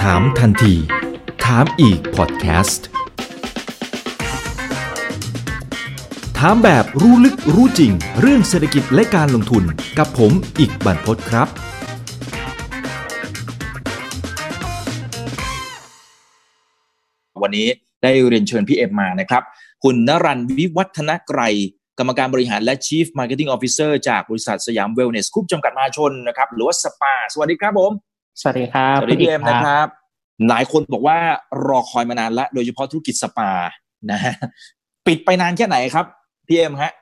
ถามทันที ถามอีกพอดแคสต์ ถามแบบรู้ลึกรู้จริง เรื่องเศรษฐกิจและการลงทุนกับผมอิกบรรพตครับ วันนี้ได้เรียนเชิญพี่เอ็มมานะครับ คุณณรัลวิวรรธนไกรกรรมการบริหารและ Chief Marketing Officer จากบริษัทสยามเวลเนสกรุ๊ปจำกัดมหาชนนะครับหรือว่าสปา สวัสดีครับผม สวัสดีครับสวัสดีพี่เอ็มนะครับ หลายคนบอกว่ารอคอยมานานละโดยเฉพาะธุรกิจสปานะฮะปิดไปนานแค่ไหนครับพี่เอ็มฮะ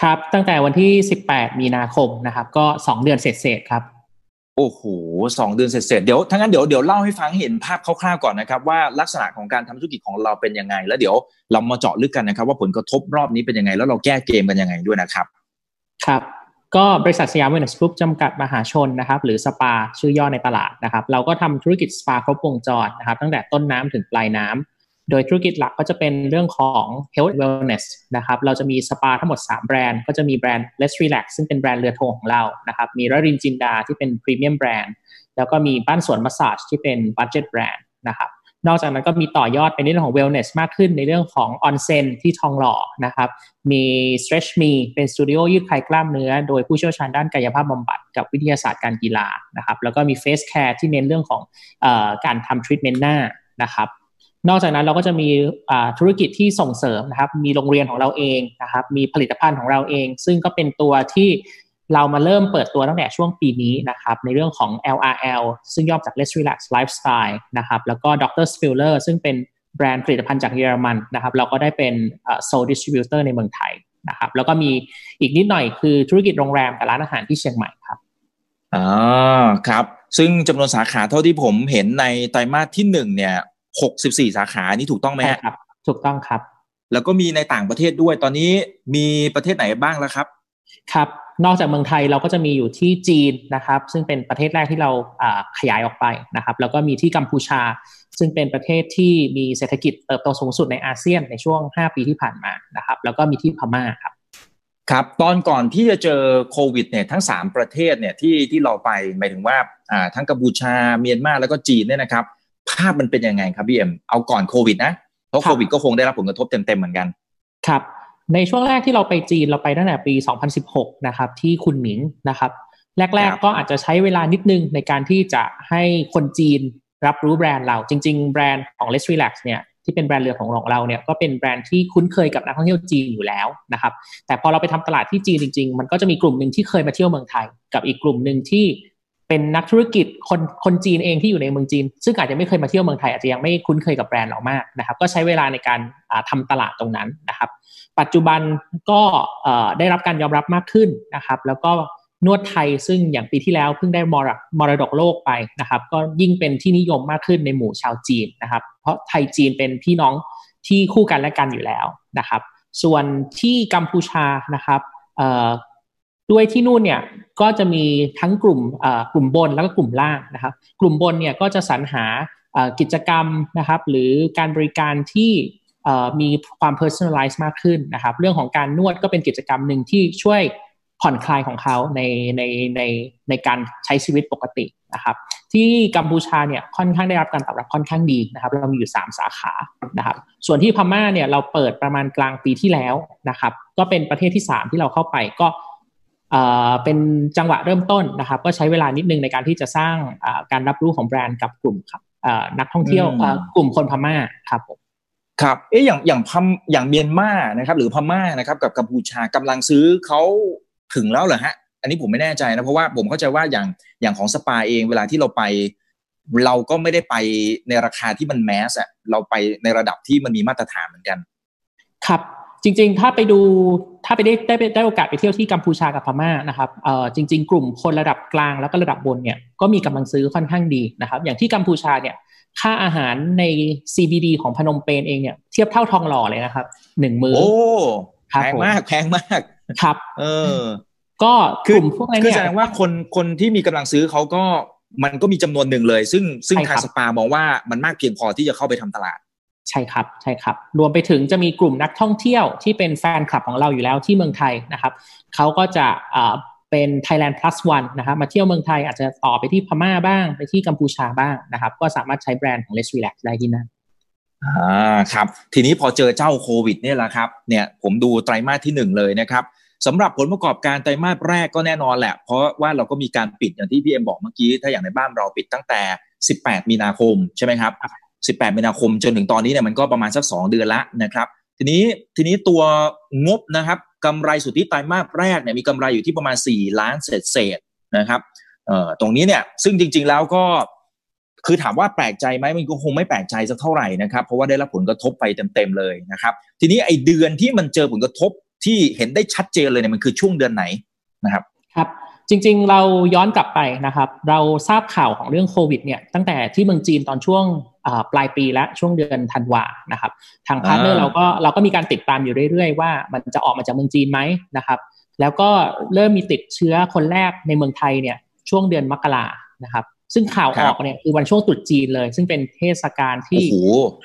ครับตั้งแต่วันที่ 18 มีนาคมนะครับ ก็ 2 เดือนเสร็จๆครับ โอ้โหสองเดือนเศษๆเดี๋ยวถ้าอย่างนั้นเดี๋ยวเดี๋ยวเล่าให้ฟังให้เห็นภาพคร่าวๆก่อนนะครับ ว่าลักษณะของการทำธุรกิจของเราเป็นยังไง แล้วเดี๋ยวเรามาเจาะลึกกันนะครับ ว่าผลกระทบรอบนี้เป็นยังไง แล้วเราแก้เกมกันยังไงด้วยนะครับ ครับ ก็บริษัทสยามเวลเนสกรุ๊ปจำกัดมหาชนนะครับ หรือสปาชื่อย่อในตลาดนะครับ เราก็ทำธุรกิจสปาครบวงจรนะครับ ตั้งแต่ต้นน้ำถึงปลายน้ำโดยธุรกิจหลักก็จะเป็นเรื่องของ health wellness นะครับ เราจะมีสปาทั้งหมด 3 แบรนด์ ก็จะมีแบรนด์ Let's Relax ซึ่งเป็นแบรนด์เรือธงของเรานะครับ มีระรินจินดาที่เป็น premium brand แล้วก็มีบ้านสวนมัสซาจที่เป็นบั d เจ็ตแบรนด์นะครับ นอกจากนั้นก็มีต่อยอดไปในเรื่องของ wellness มากขึ้นในเรื่องของออนเซนที่ทองหล่อนะครับ มี stretch me เป็นสตูดิโอยืดคลายกล้ามเนื้อ โดยผู้เชี่ยวชาญด้านกายภาพบำบัดกับวิทยาศาสตร์การกีฬานะครับแล้วก็มี face care ที่เน้นเรื่องของอการทำ treatment หน้านะครับนอกจากนั้นเราก็จะมีธุรกิจที่ส่งเสริมนะครับ มีโรงเรียนของเราเองนะครับ มีผลิตภัณฑ์ของเราเอง ซึ่งก็เป็นตัวที่ เรามาเริ่มเปิดตัวตั้งแต่ช่วงปีนี้นะครับในเรื่องของ LRL ซึ่งย่อมาจาก Let's Relax Lifestyle นะครับแล้วก็ Dr. Spiller ซึ่งเป็นแบรนด์ผลิตภัณฑ์จากเยอรมันนะครับเราก็ได้เป็น sole distributor ในเมืองไทยนะครับแล้วก็มีอีกนิดหน่อยคือธุรกิจโรงแรมกับร้านอาหารที่เชียงใหม่ครับอ๋อครับ ซึ่งจำนวนสาขาเท่าที่ผมเห็นในไตรมาสที่หนึ่งเนี่ยหกสิบสี่สาขานี่ถูกต้องไหมครับ ถูกต้องครับ แล้วก็มีในต่างประเทศด้วยตอนนี้มีประเทศไหนบ้างแล้วครับ ครับ นอกจากเมืองไทยเราก็จะมีอยู่ที่จีนนะครับ ซึ่งเป็นประเทศแรกที่เราขยายออกไปนะครับ แล้วก็มีที่กัมพูชา ซึ่งเป็นประเทศที่มีเศรษฐกิจเติบโตสูงสุดในอาเซียนในช่วง 5 ปีที่ผ่านมานะครับ แล้วก็มีที่พม่าครับครับตอนก่อนที่จะเจอโควิดเนี่ยทั้ง 3 ประเทศเนี่ยที่ที่เราไปหมายถึงว่าทั้งกัมพูชาเมียนมาแล้วก็จีนเนี่ยนะครับ ภาพมันเป็นยังไงครับพี่เอ็มเอาก่อนโควิดนะเพราะโควิดก็คงได้รับผลกระทบเต็มๆเหมือนกัน ครับ ในช่วงแรกที่เราไปจีนเราไปตั้งแต่ปี 2016 นะครับ ที่คุณหมิงนะครับ แรก ๆ ก็อาจจะใช้เวลานิดนึงในการที่จะให้คนจีนรับรู้แบรนด์เรา จริง ๆ แบรนด์ของ Let's Relax เนี่ยที่เป็นแบรนด์เรือของของเราเนี่ยก็เป็นแบรนด์ที่คุ้นเคยกับนักท่องเที่ยวจีนอยู่แล้วนะครับ แต่พอเราไปทำตลาดที่จีนจริง ๆ มันก็จะมีกลุ่มหนึ่งที่เคยมาเที่ยวเมืองไทย กับอีกกลุ่มหนึ่งที่เป็นนักธุรกิจคนคนจีนเองที่อยู่ในเมืองจีน ซึ่งอาจจะไม่เคยมาเที่ยวเมืองไทยอาจจะยังไม่คุ้นเคยกับแบรนด์เรามากนะครับ ก็ใช้เวลาในการทำตลาดตรงนั้นนะครับ ปัจจุบันก็ได้รับการยอมรับมากขึ้นนะครับ แล้วก็นวดไทยซึ่งอย่างปีที่แล้วเพิ่งได้มรมรดกโลกไปนะครับ ก็ยิ่งเป็นที่นิยมมากขึ้นในหมู่ชาวจีนนะครับ เพราะไทยจีนเป็นพี่น้องที่คู่กันและกันอยู่แล้วนะครับ ส่วนที่กัมพูชานะครับด้วยที่นู่นเนี่ยก็จะมีทั้งกลุ่มกลุ่มบนแล้วก็กลุ่มล่างนะครับ กลุ่มบนเนี่ยก็จะสรรหากิจกรรมนะครับ หรือการบริการที่ มีความ personalize มากขึ้นนะครับ เรื่องของการนวดก็เป็นกิจกรรมหนึ่งที่ช่วยผ่อนคลายของเขาในในในในการใช้ชีวิตปกตินะครับ ที่กัมพูชาเนี่ยค่อนข้างได้รับการตอบรับค่อนข้างดีนะครับ เรามีอยู่ 3 สาขานะครับ ส่วนที่พม่าเนี่ยเราเปิดประมาณกลางปีที่แล้วนะครับ ก็เป็นประเทศที่ 3 ที่เราเข้าไปก็เป็นจังหวะเริ่มต้นนะครับ ก็ใช้เวลานิดนึงในการที่จะสร้างการรับรู้ของแบรนด์กับกลุ่มครับนักท่องเที่ยวกลุ่มคนพม่าครับผม ครับเอ๊ะอย่างอย่างพมอย่างเมียนมานะครับ หรือพม่านะครับ กับกัมพูชากำลังซื้อเขาถึงแล้วเหรอฮะ อันนี้ผมไม่แน่ใจนะเพราะว่าผมเข้าใจว่าอย่างอย่างของสปาเองเวลาที่เราไป เราก็ไม่ได้ไปในราคาที่มันแมสอะเราไปในระดับที่มันมีมาตรฐานเหมือนกัน ครับจริงๆ ถ้าไปดูถ้าไปได้ได้ได้โอกาสไปเที่ยวที่กัมพูชากับพม่านะครับเอ่อจริง ๆ กลุ่มคนระดับกลางแล้วก็ระดับบนเนี่ยก็มีกำลังซื้อค่อนข้างดีนะครับ อย่างที่กัมพูชาเนี่ย ค่าอาหารใน CBD ของพนมเปญเองเนี่ยเทียบเท่าทองหล่อเลยนะครับหนึ่งมือโอ้แพงมากแพงมากครับ เออ ก็กลุ่มพวกนี้เนี่ยคือแสดงว่าคนคนที่มีกำลังซื้อเขาก็มันก็มีจำนวนหนึ่งเลย ซึ่งซึ่งทางสปามองว่ามันมากเพียงพอที่จะเข้าไปทำตลาด ใช่ครับใช่ครับ รวมไปถึงจะมีกลุ่มนักท่องเที่ยวที่เป็นแฟนคลับของเราอยู่แล้วที่เมืองไทยนะครับเขาก็จะไป เป็น Thailand plus one นะครับมาเที่ยวเมืองไทยอาจจะต่อไปที่พม่าบ้าง ไปที่กัมพูชาบ้างนะครับ ก็สามารถใช้แบรนด์ของ Let's Relax ได้ที่นั่นอ่าครับ ทีนี้พอเจอเจ้าโควิดเนี่ยแหละครับเนี่ยผมดูไตรมาสที่หนึ่งเลยนะครับสำหรับผลประกอบการไตรมาสแรกก็แน่นอนแหละ เพราะว่าเราก็มีการปิดอย่างที่พี่เอ็มบอกเมื่อกี้ ถ้าอย่างในบ้านเราปิดตั้งแต่ 18 มีนาคมใช่ไหมครับ 18 มีนาคมจนถึงตอนนี้เนี่ยมันก็ประมาณสัก 2 เดือนละนะครับ ทีนี้ทีนี้ตัวงบนะครับ กำไรสุทธิไตรมาสแรกเนี่ยมีกำไรอยู่ที่ประมาณ 4 ล้านเศษเศษนะครับเอ่อตรงนี้เนี่ยซึ่งจริง ๆแล้วก็คือถามว่าแปลกใจไหมมันก็คงไม่แปลกใจสักเท่าไหร่นะครับ เพราะว่าได้รับผลกระทบไปเต็มๆเลยนะครับ ทีนี้ไอ้เดือนที่มันเจอผลกระทบที่เห็นได้ชัดเจนเลยเนี่ยมันคือช่วงเดือนไหนนะครับครับจริง ๆ เราย้อนกลับไปนะครับ เราทราบข่าวของเรื่องโควิดเนี่ยตั้งแต่ที่เมืองจีนตอนช่วง ปลายปีและช่วงเดือนธันวานะครับ ทาง partner เราก็เราก็มีการติดตามอยู่เรื่อยๆ ว่ามันจะออกมาจากเมืองจีนไหมนะครับ แล้วก็เริ่มมีติดเชื้อคนแรกในเมืองไทยเนี่ยช่วงเดือนมกรานะครับ ซึ่งข่าวออกเนี่ยคือวันช่วงตรุษจีนเลย ซึ่งเป็นเทศกาลที่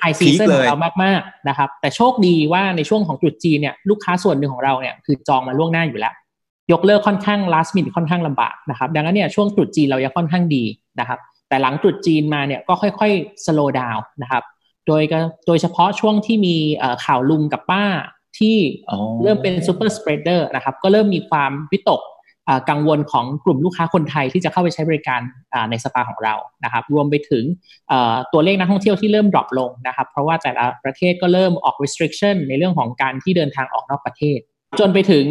high season ของเรามากๆนะครับ แต่โชคดีว่าในช่วงของตรุษจีนเนี่ยลูกค้าส่วนหนึ่งของเราเนี่ยคือจองมาล่วงหน้าอยู่แล้วยกเลิกค่อนข้าง last minute ค่อนข้างลำบากนะครับ ดังนั้นเนี่ยช่วงตรุษจีนเรายังค่อนข้างดีนะครับ แต่หลังตรุษจีนมาเนี่ยก็ค่อยๆ slow down นะครับโดยโดยเฉพาะช่วงที่มีข่าวลุงกับป้าที่เริ่มเป็น super spreader นะครับก็เริ่มมีความวิตกกังวลของกลุ่มลูกค้าคนไทยที่จะเข้าไปใช้บริการในสปาของเรานะครับ รวมไปถึงตัวเลขนักท่องเที่ยวที่เริ่มดรอปลงนะครับ เพราะว่าแต่ละประเทศก็เริ่มออก restriction ในเรื่องของการที่เดินทางออกนอกประเทศ จนไปถึง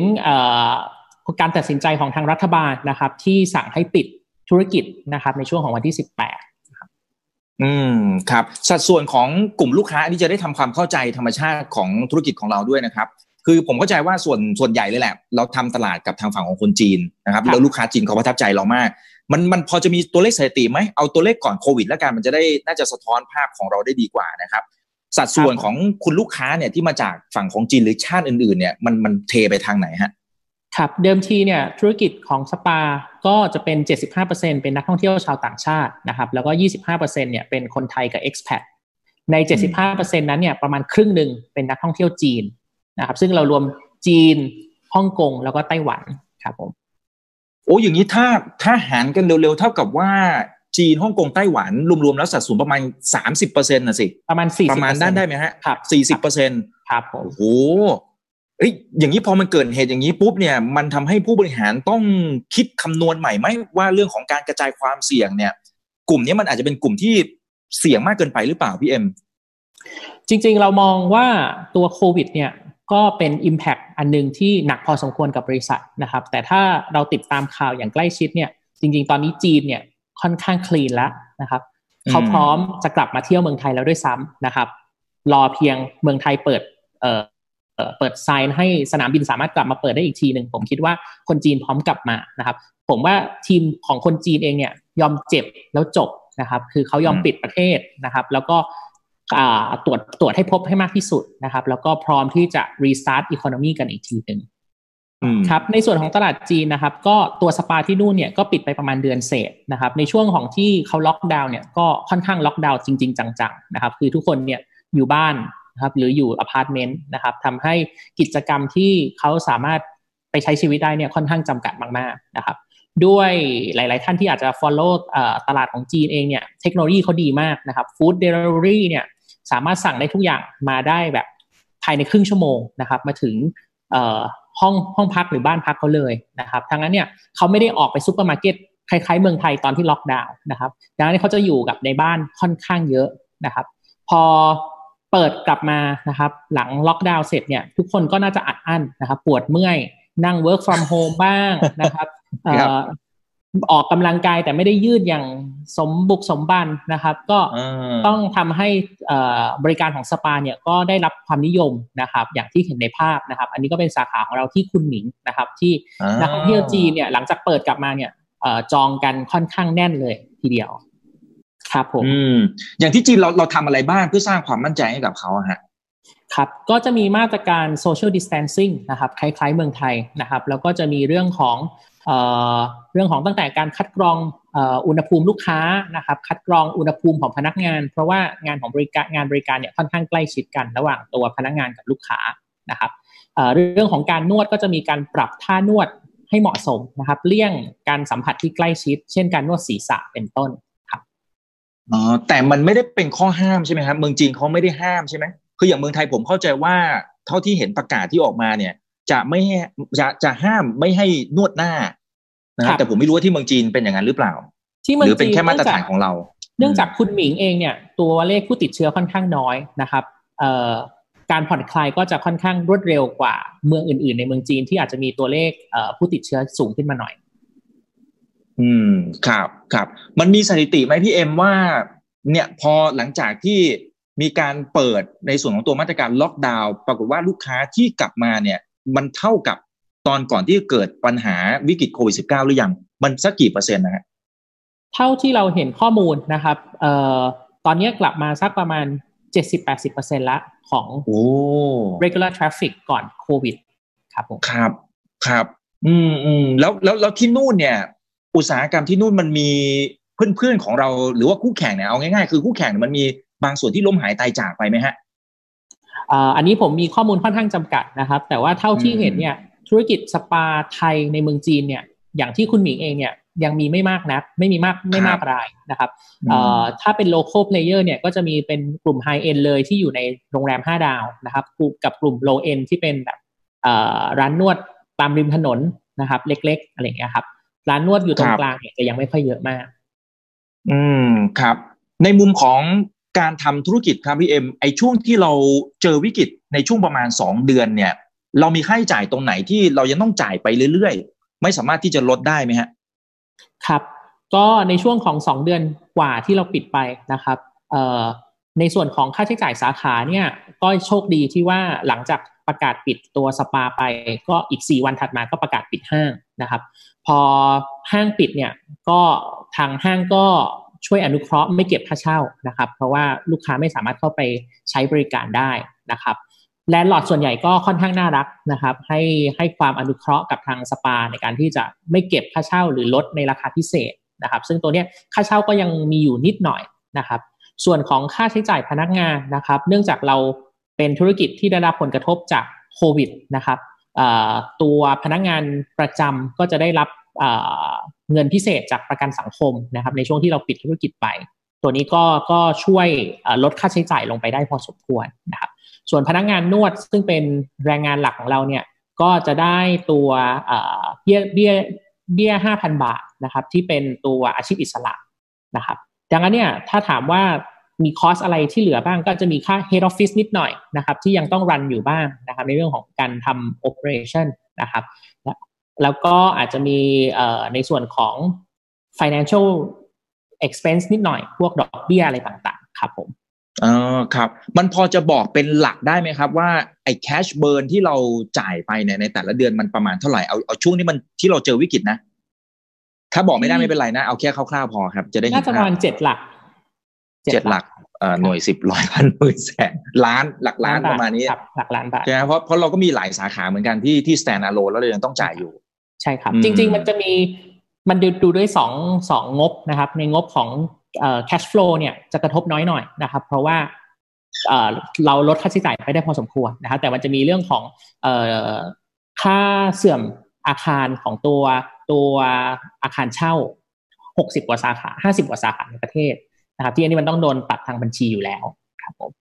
การตัดสินใจของทางรัฐบาลนะครับ ที่สั่งให้ปิด ธุรกิจนะครับในช่วงของวันที่ 18อืมครับสัดส่วนของกลุ่มลูกค้าที่จะได้ทำความเข้าใจธรรมชาติของธุรกิจของเราด้วยนะครับ คือผมเข้าใจว่าส่วนส่วนใหญ่เลยแหละ เราทำตลาดกับทางฝั่งของคนจีนนะครับแล้วลูกค้าจีนเขาประทับใจเรามาก มันมันพอจะมีตัวเลขสถิติไหมเอาตัวเลขก่อนโควิด แล้วกันมันจะได้น่าจะสะท้อนภาพของเราได้ดีกว่านะครับ สัดส่วนของคุณลูกค้าเนี่ยที่มาจากฝั่งของจีนหรือชาติอื่นๆเนี่ยมันมันเทไปทางไหนฮะ ครับเดิมทีเนี่ยธุรกิจของสปาก็จะเป็น 75%เป็นนักท่องเที่ยวชาวต่างชาตินะครับแล้วก็ 25%เนี่ยเป็นคนไทยกับ expat ใน 75%นั้นเนี่ยประมาณครึ่งหนึ่งเป็นนักท่องเที่ยวจีนนะครับซึ่งเรารวมจีนฮ่องกงแล้วก็ไต้หวันครับผมโอ้อย่างนี้ถ้าถ้าหารกันเร็วๆ เท่ากับว่าจีนฮ่องกงไต้หวันรวมๆแล้วสัดส่วนประมาณสามสิบเปอร์เซ็นต์นะสิ ประมาณสี่ประมาณด้านได้ไหมฮะครับสี่สิบเปอร์เซ็นต์ครับผมโอ้ เอ้ยอย่างนี้พอมันเกิดเหตุอย่างนี้ปุ๊บเนี่ยมันทำให้ผู้บริหารต้องคิดคำนวณใหม่ไหมว่าเรื่องของการกระจายความเสี่ยงเนี่ย กลุ่มนี้มันอาจจะเป็นกลุ่มที่เสี่ยงมากเกินไปหรือเปล่าพี่เอ็มจริงๆเรามองว่าตัวโควิดเนี่ยก็เป็น Impact อันนึงที่หนักพอสมควรกับบริษัทนะครับ แต่ถ้าเราติดตามข่าวอย่างใกล้ชิดเนี่ยจริง ๆ ตอนนี้จีนเนี่ยค่อนข้างคลีนแล้วนะครับเขาพร้อมจะกลับมาเที่ยวเมืองไทยแล้วด้วยซ้ำนะครับ รอเพียงเมืองไทยเปิด เอ่อเปิดไซน์ให้สนามบินสามารถกลับมาเปิดได้อีกทีหนึ่งผมคิดว่าคนจีนพร้อมกลับมานะครับ ผมว่าทีมของคนจีนเองเนี่ยยอมเจ็บแล้วจบนะครับ คือเขายอมปิดประเทศนะครับ แล้วก็ตรวจตรวจให้พบให้มากที่สุดนะครับ แล้วก็พร้อมที่จะ restart economy กันอีกทีหนึ่งครับในส่วนของตลาดจีนนะครับ ก็ตัวสปาที่นู่นเนี่ยก็ปิดไปประมาณเดือนเศษนะครับ ในช่วงของที่เขาล็อกดาวน์เนี่ยก็ค่อนข้างล็อกดาวน์จริง ๆ จังๆนะครับ คือทุกคนเนี่ยอยู่บ้าน นะครับหรืออยู่อพาร์ตเมนต์นะครับทำให้กิจกรรมที่เขาสามารถไปใช้ชีวิตได้เนี่ยค่อนข้างจำกัดมากๆนะครับด้วยหลาย ๆ ท่านที่อาจจะ follow ตลาดของจีนเองเนี่ยเทคโนโลยีเขาดีมากนะครับ food delivery เนี่ยสามารถสั่งได้ทุกอย่างมาได้แบบภายในครึ่งชั่วโมงนะครับมาถึงห้องห้องพักหรือบ้านพักเขาเลยนะครับดังนั้นเนี่ยเขาไม่ได้ออกไปซูเปอร์มาร์เก็ตคล้าย ๆ เมืองไทยตอนที่ล็อกดาวน์นะครับดังนั้นเขาจะอยู่กับในบ้านค่อนข้างเยอะนะครับ พอ เปิดกลับมานะครับหลังล็อกดาวน์เสร็จเนี่ยทุกคนก็น่าจะอัดอั้นนะครับปวดเมื่อยนั่ง work from home บ้างนะครับออกกำลังกายแต่ไม่ได้ยืดอย่างสมบุกสมบันนะครับ ก็ต้องทำให้บริการของสปาเนี่ยก็ได้รับความนิยมนะครับ อย่างที่เห็นในภาพนะครับ อันนี้ก็เป็นสาขาของเราที่คุณหมิงนะครับ ที่นักท่องเที่ยวจีนเนี่ยหลังจากเปิดกลับมาเนี่ยจองกันค่อนข้างแน่นเลยทีเดียว ครับผมอย่างที่จีนเราเราทำอะไรบ้างเพื่อสร้างความมั่นใจให้กับเขาฮะครับก็จะมีมาตรการ social distancing นะครับคล้าย ๆ เมืองไทยนะครับแล้วก็จะมีเรื่องของเรื่องของตั้งแต่การคัดกรองอุณหภูมิลูกค้านะครับคัดกรองอุณหภูมิของพนักงาน เพราะว่างานของบริการงานบริการเนี่ยค่อนข้างใกล้ชิดกันระหว่างตัวพนักงานกับลูกค้านะครับเรื่องของการนวดก็จะมีการปรับท่านวดให้เหมาะสมนะครับเลี่ยงการสัมผัสที่ใกล้ชิด เช่นการนวดศีรษะเป็นต้นครับ อ๋อแต่มันไม่ได้เป็นข้อห้ามใช่ไหมครับเมืองจีนเขาไม่ได้ห้ามใช่ไหมคืออย่างเมืองไทยผมเข้าใจว่าเท่าที่เห็นประกาศที่ออกมาเนี่ย จะไม่ให้จะจะห้ามไม่ให้นวดหน้านะครับแต่ผมไม่รู้ว่าที่เมืองจีนเป็นอย่างนั้นหรือเปล่า ที่เมืองหรือเป็นจีนแค่มาตรฐานของเรา เนื่องจากคุณหมิงเองเนี่ย ตัวเลขผู้ติดเชื้อค่อนข้างน้อยนะครับเอ่อการผ่อนคลายก็จะค่อนข้างรวดเร็วกว่าเมืองอื่น ๆ ในเมืองจีนที่อาจจะมีตัวเลขเอ่อผู้ติดเชื้อสูงขึ้นมาหน่อย อืมครับครับ มันมีสถิติไหมพี่เอ็มว่า เนี่ยพอหลังจากที่มีการเปิดในส่วนของตัวมาตรการล็อกดาวน์ปรากฏว่าลูกค้าที่กลับมาเนี่ย มันเท่ากับตอนก่อนที่เกิดปัญหาวิกฤตโควิด -19 หรือยัง มันสักกี่เปอร์เซ็นต์นะฮะเท่าที่เราเห็นข้อมูลนะครับเอ่อตอนนี้กลับมาสักประมาณ 70-80%ละของโอ้ regular traffic ก่อนโควิด ครับผมครับครับ อืมอืมแล้วแล้วแล้วที่นู่นเนี่ย อุตสาหกรรมที่นู่นมันมีเพื่อนๆของเราหรือว่าคู่แข่งเนี่ยเอาง่ายๆคือคู่แข่งเนี่ยมันมีบางส่วนที่ล้มหายตายจากไปไหมฮะอ่าอันนี้ผมมีข้อมูลค่อนข้างจำกัดนะครับ แต่ว่าเท่าที่อืมเห็นเนี่ยธุรกิจสปาไทยในเมืองจีนเนี่ยอย่างที่คุณหมิงเองเนี่ยยังมีไม่มากนัก ไม่มีมากไม่มากรายนะครับเอ่อถ้าเป็น local player เนี่ยก็จะมีเป็นกลุ่ม high end เลยที่อยู่ในโรงแรม 5 ดาวนะครับกลุ่มกับกลุ่ม low end ที่เป็นแบบเอ่อร้านนวดตามริมถนนนะครับ เล็ก ๆ อะไรอย่างเงี้ยครับ ร้านนวดอยู่ตรงกลางเนี่ยจะยังไม่ค่อยเยอะมาก อืมครับ ในมุมของการทำธุรกิจครับพี่เอ็มไอช่วงที่เราเจอวิกฤตในช่วงประมาณสองเดือนเนี่ย เรามีค่าใช้จ่ายตรงไหนที่เรายังต้องจ่ายไปเรื่อยๆ ไม่สามารถที่จะลดได้ไหมฮะ ครับ ก็ในช่วงของสองเดือนกว่าที่เราปิดไปนะครับ เอ่อในส่วนของค่าใช้จ่ายสาขาเนี่ย ก็โชคดีที่ว่าหลังจาก ประกาศปิดตัวสปาไป ก็อีก 4 วันถัดมาก็ประกาศปิดห้างนะครับ พอห้างปิดเนี่ยก็ทางห้างก็ช่วยอนุเคราะห์ไม่เก็บค่าเช่านะครับ เพราะว่าลูกค้าไม่สามารถเข้าไปใช้บริการได้นะครับแลนด์ลอร์ดส่วนใหญ่ก็ค่อนข้างน่ารักนะครับ ให้ให้ความอนุเคราะห์กับทางสปาในการที่จะไม่เก็บค่าเช่าหรือลดในราคาพิเศษนะครับ ซึ่งตัวเนี้ยค่าเช่าก็ยังมีอยู่นิดหน่อยนะครับ ส่วนของค่าใช้จ่ายพนักงานนะครับ เนื่องจากเรา เป็นธุรกิจที่ได้รับผลกระทบจากโควิดนะครับตัวพนักงานประจำก็จะได้รับเเงินพิเศษจากประกันสังคมนะครับ ในช่วงที่เราปิดธุรกิจไป ตัวนี้ก็ก็ช่วยลดค่าใช้จ่ายลงไปได้พอสมควรนะครับ ส่วนพนักงานนวดซึ่งเป็นแรงงานหลักของเราเนี่ยก็จะได้ตัวเบี้ยเบี้ยเบี้ยห้าพันบาทนะครับ ที่เป็นตัวอาชีพอิสระนะครับ ดังนั้นเนี่ยถ้าถามว่า มีคอสอะไรที่เหลือบ้าง ก็จะมีค่า head office นิดหน่อยนะครับ ที่ยังต้องรันอยู่บ้างนะครับ ในเรื่องของการทำ operation นะครับและแล้วก็อาจจะมีเอ่อในส่วนของ financial expense นิดหน่อย พวกดอกเบี้ยอะไรต่างๆ ครับผมอ๋อครับ มันพอจะบอกเป็นหลักได้ไหมครับ ว่าไอ้ cash burn ที่เราจ่ายไปเนี่ยในแต่ละเดือนมันประมาณเท่าไหร่ เอาเอาช่วงนี้มันที่เราเจอวิกฤตนะ ถ้าบอกไม่ได้ไม่เป็นไรนะ เอาแค่คร่าวๆพอครับ จะได้เห็น่านจะประภาพมาณเจ็ดหลัก เจ็ดหลักเอ่อหน่วยสิบร้อยพันหมื่นแสนล้านหลักล้านบประมาณนี้ครับหลักล้านบาทใช่ไหมเพราะเพราะเราก็มีหลายสาขาเหมือนกันที่ที่ stand alone แล้วเรายังต้องจ่ายอยู่ ใช่ครับอืมจริง ๆ มันจะมีมันดูดูด้วยสองสองงบนะครับ ในงบของเอ่อ cash flow เนี่ยจะกระทบน้อยหน่อยนะครับ เพราะว่าเอ่อเราลดค่าใช้จ่ายไปได้พอสมควรนะครับ แต่มันจะมีเรื่องของเอ่อค่าเสื่อมอาคารของตัวตัวอาคารเช่า60กว่าสาขา50กว่าสาขาในประเทศ นะครับที่อันนี้มันต้องโดนตัดทางบัญชีอยู่แล้วครับผม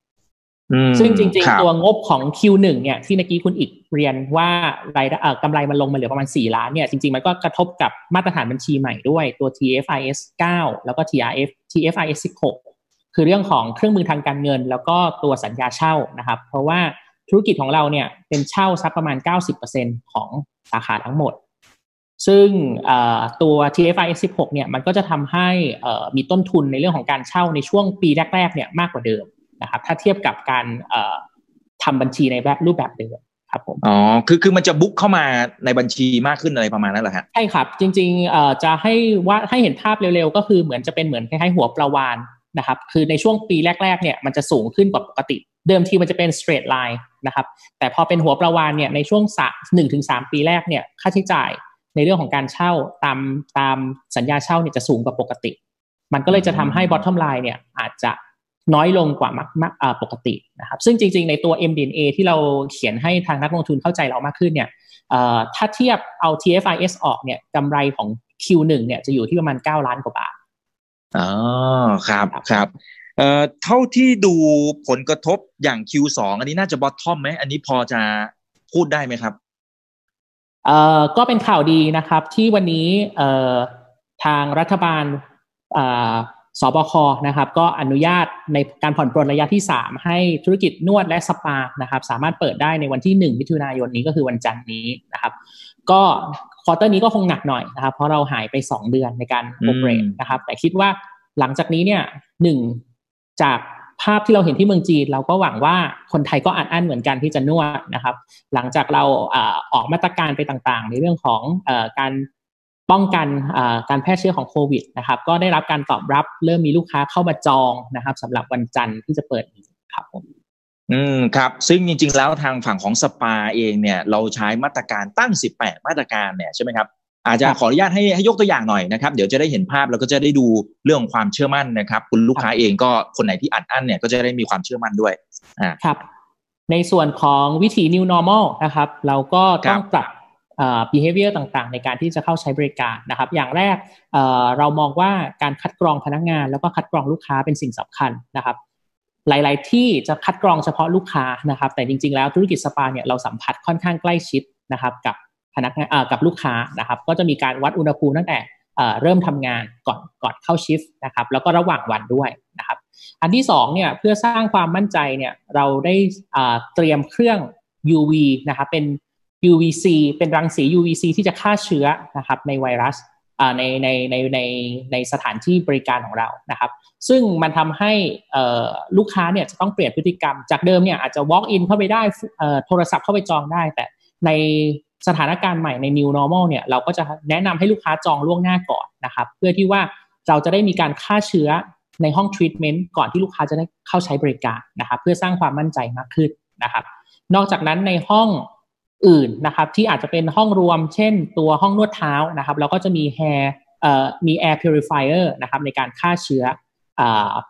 อืมซึ่งจริงครับๆตัวงบของ Q1 เนี่ยที่เมื่อกี้คุณอีกเรียนว่ารายได้เอ่อกำไรมันลงมาเหลือประมาณ 4 ล้านเนี่ยจริง ๆ มันก็กระทบกับมาตรฐานบัญชีใหม่ด้วยตัว TFIS 9 แล้วก็ TRF TFIS 16 คือเรื่องของเครื่องมือทางการเงิน แล้วก็ตัวสัญญาเช่านะครับ เพราะว่าธุรกิจของเราเนี่ยเป็นเช่าสักประมาณ 90%ของสาขาทั้งหมด ซึ่งเอ่อตัว TFIS 16 เนี่ยมันก็จะทำให้เอ่อมีต้นทุนในเรื่องของการเช่าในช่วงปีแรกๆเนี่ยมากกว่าเดิมนะครับถ้าเทียบกับการเอ่อทำบัญชีในแบบรูปแบบเดิมครับผมอ๋อคือคือมันจะบุ๊กเข้ามาในบัญชีมากขึ้นอะไรประมาณนั้นเหรอฮะใช่ครับ จริงๆเอ่อจะให้ว่าให้เห็นภาพเร็วๆ ก็คือเหมือนจะเป็นเหมือนคล้ายๆหัวปลาวานนะครับ คือในช่วงปีแรกๆเนี่ยมันจะสูงขึ้นกว่าปกติ เดิมทีมันจะเป็น straight line นะครับ แต่พอเป็นหัวปลาวานเนี่ยในช่วงสามหนึ่งถึงสามปีแรกเนี่ยค่าใช้จ่าย ในเรื่องของการเช่าตามตามสัญญาเช่าเนี่ยจะสูงกว่าปกติ มันก็เลยจะทำให้ bottom line เนี่ยอาจจะน้อยลงกว่ามักมักอ่าปกตินะครับซึ่งจริง ๆ ในตัว MDNA ที่เราเขียนให้ทางนักลงทุนเข้าใจเรามากขึ้นเนี่ยเอ่อถ้าเทียบเอา TFIS ออกเนี่ยกำไรของ Q1 เนี่ยจะอยู่ที่ประมาณ 9 ล้านกว่าบาทอ๋อครับครับเอ่อเท่าที่ดูผลกระทบอย่าง Q2 อันนี้น่าจะบอททอมไหมอันนี้พอจะพูดได้ไหมครับ เอ่อก็เป็นข่าวดีนะครับ ที่วันนี้เอ่อทางรัฐบาลอ่าสบคนะครับ ก็อนุญาตในการผ่อนปลนระยะที่ 3 ให้ธุรกิจนวดและสปานะครับ สามารถเปิดได้ในวันที่ 1 มิถุนายนนี้ก็คือวันจันทร์นี้นะครับ ก็ควอเตอร์นี้ก็คงหนักหน่อยนะครับ เพราะเราหายไป 2 เดือนในการโอเปรตนะครับ แต่คิดว่าหลังจากนี้เนี่ยหนึ่งจาก ภาพที่เราเห็นที่เมืองจีน เราก็หวังว่าคนไทยก็อัดอั้นเหมือนกันที่จะนวดนะครับ หลังจากเราออกมาตรการไปต่างๆ ในเรื่องของการป้องกันการแพร่เชื้อของโควิดนะครับ ก็ได้รับการตอบรับเริ่มมีลูกค้าเข้ามาจองนะครับสำหรับวันจันทร์ที่จะเปิดครับผมอืมครับซึ่งจริงๆแล้วทางฝั่งของสปาเองเนี่ยเราใช้มาตรการตั้ง 18 มาตรการเนี่ยใช่ไหมครับ อาจจะขออนุญาตให้ให้ยกตัวอย่างหน่อยนะครับ เดี๋ยวจะได้เห็นภาพแล้วก็จะได้ดูเรื่องความเชื่อมั่นนะครับ คุณลูกค้าเองก็คนไหนที่อัดอั้นเนี่ยก็จะได้มีความเชื่อมั่นด้วยอ่าครับ ในส่วนของวิธี new normal นะครับ เราก็ต้องปรับ behavior ต่างๆ ในการที่จะเข้าใช้บริการนะครับ อย่างแรกเรามองว่าการคัดกรองพนักงาน แล้วก็คัดกรองลูกค้าเป็นสิ่งสำคัญนะครับ หลาย ๆ ที่จะคัดกรองเฉพาะลูกค้านะครับ แต่จริง ๆ แล้วธุรกิจสปาเนี่ยเราสัมผัสค่อนข้างใกล้ชิดนะครับกับ พนักงานกับลูกค้านะครับ ก็จะมีการวัดอุณหภูมิตั้งแต่เริ่มทำงานก่อนก่อนเข้าชิฟต์นะครับ แล้วก็ระหว่างวันด้วยนะครับ อันที่2เนี่ยเพื่อสร้างความมั่นใจเนี่ยเราได้เตรียมเครื่อง UV นะครับเป็น UVC เป็นรังสี UVC ที่จะฆ่าเชื้อนะครับในไวรัสในในในในในสถานที่บริการของเรานะครับ ซึ่งมันทำให้ลูกค้าเนี่ยจะต้องเปลี่ยนพฤติกรรม จากเดิมเนี่ยอาจจะ walk in เข้าไปได้โทรศัพท์เข้าไปจองได้ แต่ใน สถานการณ์ใหม่ใน new normal เนี่ยเราก็จะแนะนำให้ลูกค้าจองล่วงหน้าก่อนนะครับ เพื่อที่ว่าเราจะได้มีการฆ่าเชื้อในห้องทรีทเมนต์ก่อนที่ลูกค้าจะได้เข้าใช้บริการนะครับ เพื่อสร้างความมั่นใจมากขึ้นนะครับ นอกจากนั้นในห้องอื่นนะครับ ที่อาจจะเป็นห้องรวม เช่น ตัวห้องนวดเท้านะครับ เราก็จะมี hair เอ่อมี air purifier นะครับในการฆ่าเชื้ออ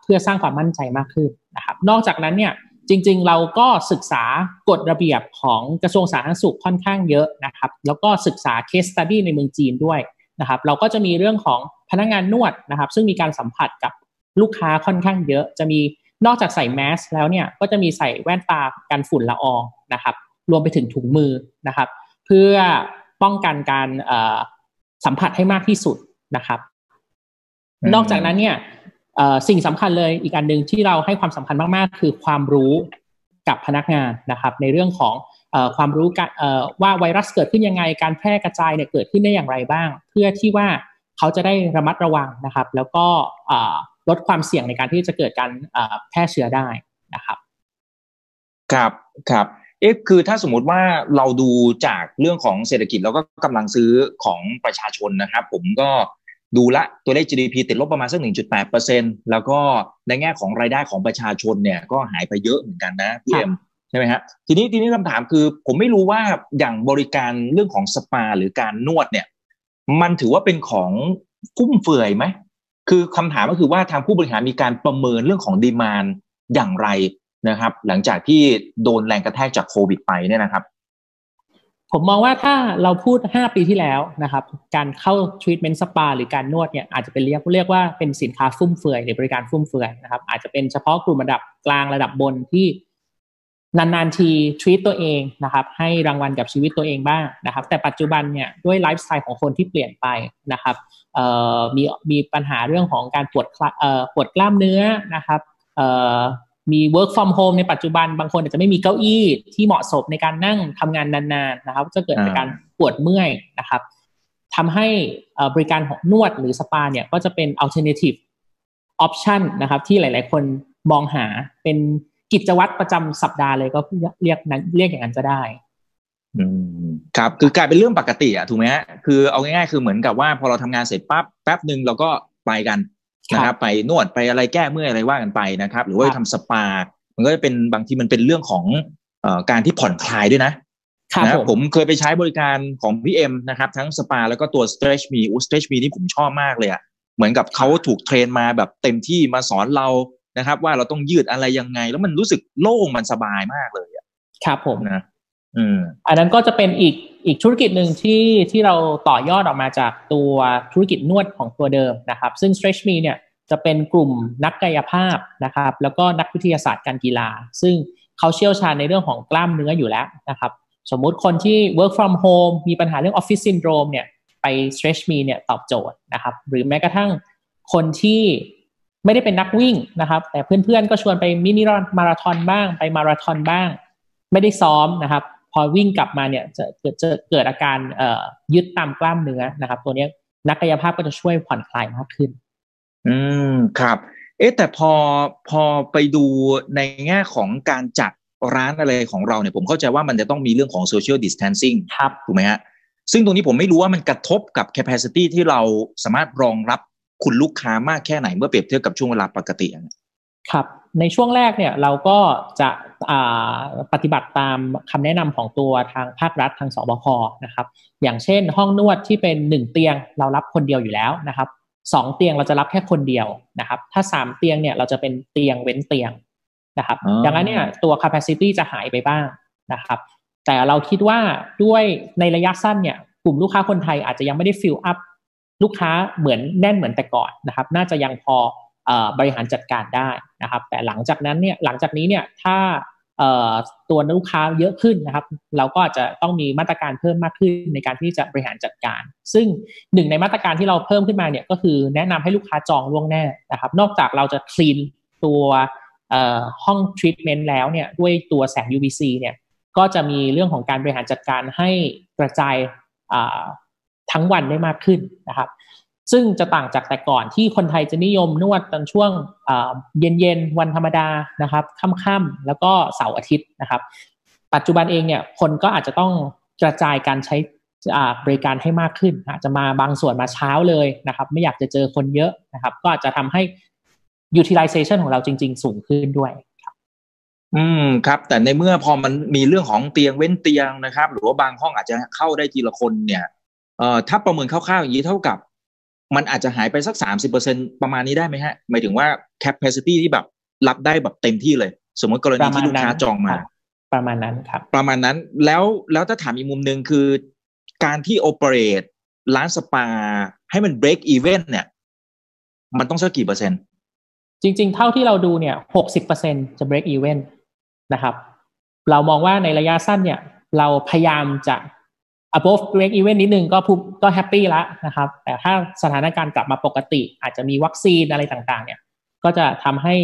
เพื่อสร้างความมั่นใจมากขึ้นนะครับ นอกจากนั้นเนี่ย จริงๆ เราก็ศึกษากฎระเบียบของกระทรวงสาธารณสุขค่อนข้างเยอะนะครับ แล้วก็ศึกษาเคสตัดดี้ในเมืองจีนด้วยนะครับ เราก็จะมีเรื่องของพนักงานนวดนะครับ ซึ่งมีการสัมผัสกับลูกค้าค่อนข้างเยอะ จะมีนอกจากใส่แมสแล้วเนี่ยก็จะมีใส่แว่นตากันฝุ่นละอองนะครับ รวมไปถึงถุงมือนะครับ เพื่อป้องกันการสัมผัสให้มากที่สุดนะครับ นอกจากนั้นเนี่ย สิ่งสำคัญเลยอีกอันหนึ่งที่เราให้ความสำคัญมากๆ คือความรู้กับพนักงานนะครับในเรื่องของความรู้ว่าไวรัสเกิดขึ้นยังไง การแพร่กระจายเนี่ยเกิดขึ้นได้อย่างไรบ้าง เพื่อที่ว่าเขาจะได้ระมัดระวังนะครับ แล้วก็ลดความเสี่ยงในการที่จะเกิดการแพร่เชื้อได้นะครับ ครับครับเอ๊ะคือถ้าสมมติว่าเราดูจากเรื่องของเศรษฐกิจแล้วก็กำลังซื้อของประชาชนนะครับ ผมก็ ดูละตัวเลข GDP ติดลบประมาณสัก 1.8%แล้วก็ในแง่ของรายได้ของประชาชนเนี่ยก็หายไปเยอะเหมือนกันนะพี่เอ็มใช่ไหมฮะทีนี้ทีนี้คำถามคือผมไม่รู้ว่าอย่างบริการเรื่องของสปาหรือการนวดเนี่ย มันถือว่าเป็นของฟุ่มเฟือยไหมคือคำถามก็คือว่าทางผู้บริหารมีการประเมินเรื่องของดีมานอย่างไรนะครับ หลังจากที่โดนแรงกระแทกจากโควิดไปเนี่ยนะครับ ผมมองว่าถ้าเราพูด 5 ปีที่แล้วนะครับ การเข้าทรีทเมนต์สปาหรือการนวดเนี่ยอาจจะเป็นเรียกเรียกว่าเป็นสินค้าฟุ่มเฟือยหรือบริการฟุ่มเฟือยนะครับ อาจจะเป็นเฉพาะกลุ่มระดับกลางระดับบนที่นานๆที treat ตัวเองนะครับ ให้รางวัลกับชีวิตตัวเองบ้างนะครับ แต่ปัจจุบันเนี่ยด้วยไลฟ์สไตล์ของคนที่เปลี่ยนไปนะครับมีมีปัญหาเรื่องของการปวดปวดกล้ามเนื้อนะครับ มี work from home ในปัจจุบันบางคนอาจจะไม่มีเก้าอี้ที่เหมาะสมในการนั่งทำงานนานๆนะครับ จะเกิดจาการปวดเมื่อยนะครับทำให้บริการของนวดหรือสปาเนี่ยก็จะเป็น alternative option นะครับ ที่หลาย ๆ คนมองหาเป็นกิจวัตรประจำสัปดาห์เลยก็เรียกนั้นเรียกอย่างนั้นจะได้ครับคือกลายเป็นเรื่องปกติอะถูกไหมฮะคือเอาง่ายๆคือเหมือนกับว่าพอเราทำงานเสร็จปั๊บแป๊บหนึ่งเราก็ไปกัน นะครับไปนวดไปอะไรแก้เมื่อยอะไรว่ากันไปนะครับ หรือว่าทำสปา มันก็จะเป็นบางทีมันเป็นเรื่องของอการที่ผ่อนคลายด้วยนะนะผมเคยไปใช้บริการของพี่เอ็มนะครับ ทั้งสปาแล้วก็ตัว stretch me อู stretch me นี่ผมชอบมากเลยอะเหมือนกับเขาถูกเทรนมาแบบเต็มที่มาสอนเรานะครับ ว่าเราต้องยืดอะไรยังไง แล้วมันรู้สึกโล่งมันสบายมากเลยอะครับผมนะอืมอันนั้นก็จะเป็นอีก อีกธุรกิจหนึ่งที่ที่เราต่อยอดออกมาจากตัวธุรกิจนวดของตัวเดิมนะครับ ซึ่ง Stretch Me เนี่ยจะเป็นกลุ่มนักกายภาพนะครับ แล้วก็นักวิทยาศาสตร์การกีฬา ซึ่งเขาเชี่ยวชาญในเรื่องของกล้ามเนื้ออยู่แล้วนะครับ สมมุติคนที่ work from home มีปัญหาเรื่อง office syndrome เนี่ยไป Stretch Me เนี่ยตอบโจทย์นะครับ หรือแม้กระทั่งคนที่ไม่ได้เป็นนักวิ่งนะครับ แต่เพื่อนๆก็ชวนไปมินิมาราทอนบ้าง ไปมาราทอนบ้าง ไม่ได้ซ้อมนะครับ พอวิ่งกลับมาเนี่ยจะเกิดจะเกิดอาการเอ่อยึดตามกล้ามเนื้อนะครับ ตัวนี้นักกายภาพก็จะช่วยผ่อนคลายมากขึ้น อืมครับ เอ๊ะแต่พอพอไปดูในแง่ของการจัดร้านอะไรของเราเนี่ยผมเข้าใจว่ามันจะต้องมีเรื่องของ social distancing ครับถูกไหมฮะซึ่งตรงนี้ผมไม่รู้ว่ามันกระทบกับ capacity ที่เราสามารถรองรับคุณลูกค้ามากแค่ไหนเมื่อเปรียบเทียบกับช่วงเวลาปกติครับ ในช่วงแรกเนี่ยเราก็จะปฏิบัติตามคำแนะนำของตัวทางภาครัฐทางสบคนะครับ อย่างเช่น ห้องนวดที่เป็นหนึ่งเตียงเรารับคนเดียวอยู่แล้วนะครับสองเตียงเราจะรับแค่คนเดียวนะครับ ถ้าสามเตียงเนี่ยเราจะเป็นเตียงเว้นเตียงนะครับ ดังนั้นเนี่ยตัว capacity จะหายไปบ้างนะครับ แต่เราคิดว่าด้วยในระยะสั้นเนี่ยกลุ่มลูกค้าคนไทยอาจจะยังไม่ได้ fill up ลูกค้าเหมือนแน่นเหมือนแต่ก่อนนะครับ น่าจะยังพอบริหารจัดการได้ นะครับแต่หลังจากนั้นเนี่ยหลังจากนี้เนี่ยถ้าตัวลูกค้าเยอะขึ้นนะครับ เราก็จจะต้องมีมาตรการเพิ่มมากขึ้นในการที่จะบริหารจัดการ ซึ่งหนึ่งในมาตรการที่เราเพิ่มขึ้นมาเนี่ยก็คือแนะนำให้ลูกค้าจองล่วงหน้านะครับ นอกจากเราจะคลีนตัวห้องทรีทเมนต์แล้วเนี่ยด้วยตัวแสง UVC เนี่ยก็จะมีเรื่องของการบริหารจัดการให้กระจายทั้งวันได้มากขึ้นนะครับ ซึ่งจะต่างจากแต่ก่อนที่คนไทยจะนิยมนวดตอนช่วงเย็นๆวันธรรมดานะครับค่ำๆแล้วก็เสาร์อาทิตย์นะครับ ปัจจุบันเองเนี่ยคนก็อาจจะต้องกระจายการใช้บริการให้มากขึ้น อาจจะมาบางส่วนมาเช้าเลยนะครับ ไม่อยากจะเจอคนเยอะนะครับ ก็อาจจะทำให้ utilization ของเราจริง ๆ สูงขึ้นด้วยอืมครับ แต่ในเมื่อพอมันมีเรื่องของเตียงเว้นเตียงนะครับ หรือว่าบางห้องอาจจะเข้าได้ทีละคนเนี่ยเอ่อถ้าประเมินคร่าวๆอย่างนี้เท่ากับ มันอาจจะหายไปสักสามสิบเปอร์เซ็นประมาณนี้ได้ไหมฮะ หมายถึงว่า capacity ที่แบบรับได้แบบเต็มที่เลย สมมติกรณีที่ลูกค้าจองมา ประมาณนั้นครับ ประมาณนั้นแล้วแล้วถ้าถามอีกมุมหนึ่งคือ การที่โอเปเรตร้านสปาให้มัน break even เนี่ย มันต้องสักกี่เปอร์เซ็นต์ จริง ๆ เท่าที่เราดูเนี่ยหกสิบเปอร์เซ็นจะ break even นะครับ เรามองว่าในระยะสั้นเนี่ย เราพยายามจะ above break even นิดนึงก็ก็ happy แล้วนะครับ แต่ถ้าสถานการณ์กลับมาปกติ อาจจะมีวัคซีนอะไรต่างๆ เนี่ย ก็จะทำให้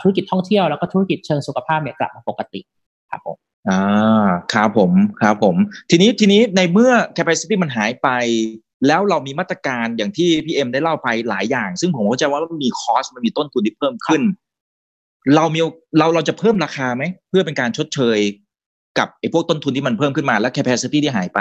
ธุรกิจท่องเที่ยวแล้วก็ธุรกิจเชิงสุขภาพเนี่ยกลับมาปกติครับผมอ่าครับผมครับผม ทีนี้ทีนี้ในเมื่อ capacity มันหายไป แล้วเรามีมาตรการอย่างที่พี่เอ็มได้เล่าไปหลายอย่าง ซึ่งผมเข้าใจว่ามันมี cost มันมีต้นทุนที่เพิ่มขึ้น เรามีเราเราจะเพิ่มราคาไหม เพื่อเป็นการชดเชย กับไอ้พวกต้นทุนที่มันเพิ่มขึ้นมาและ capacity ที่หายไป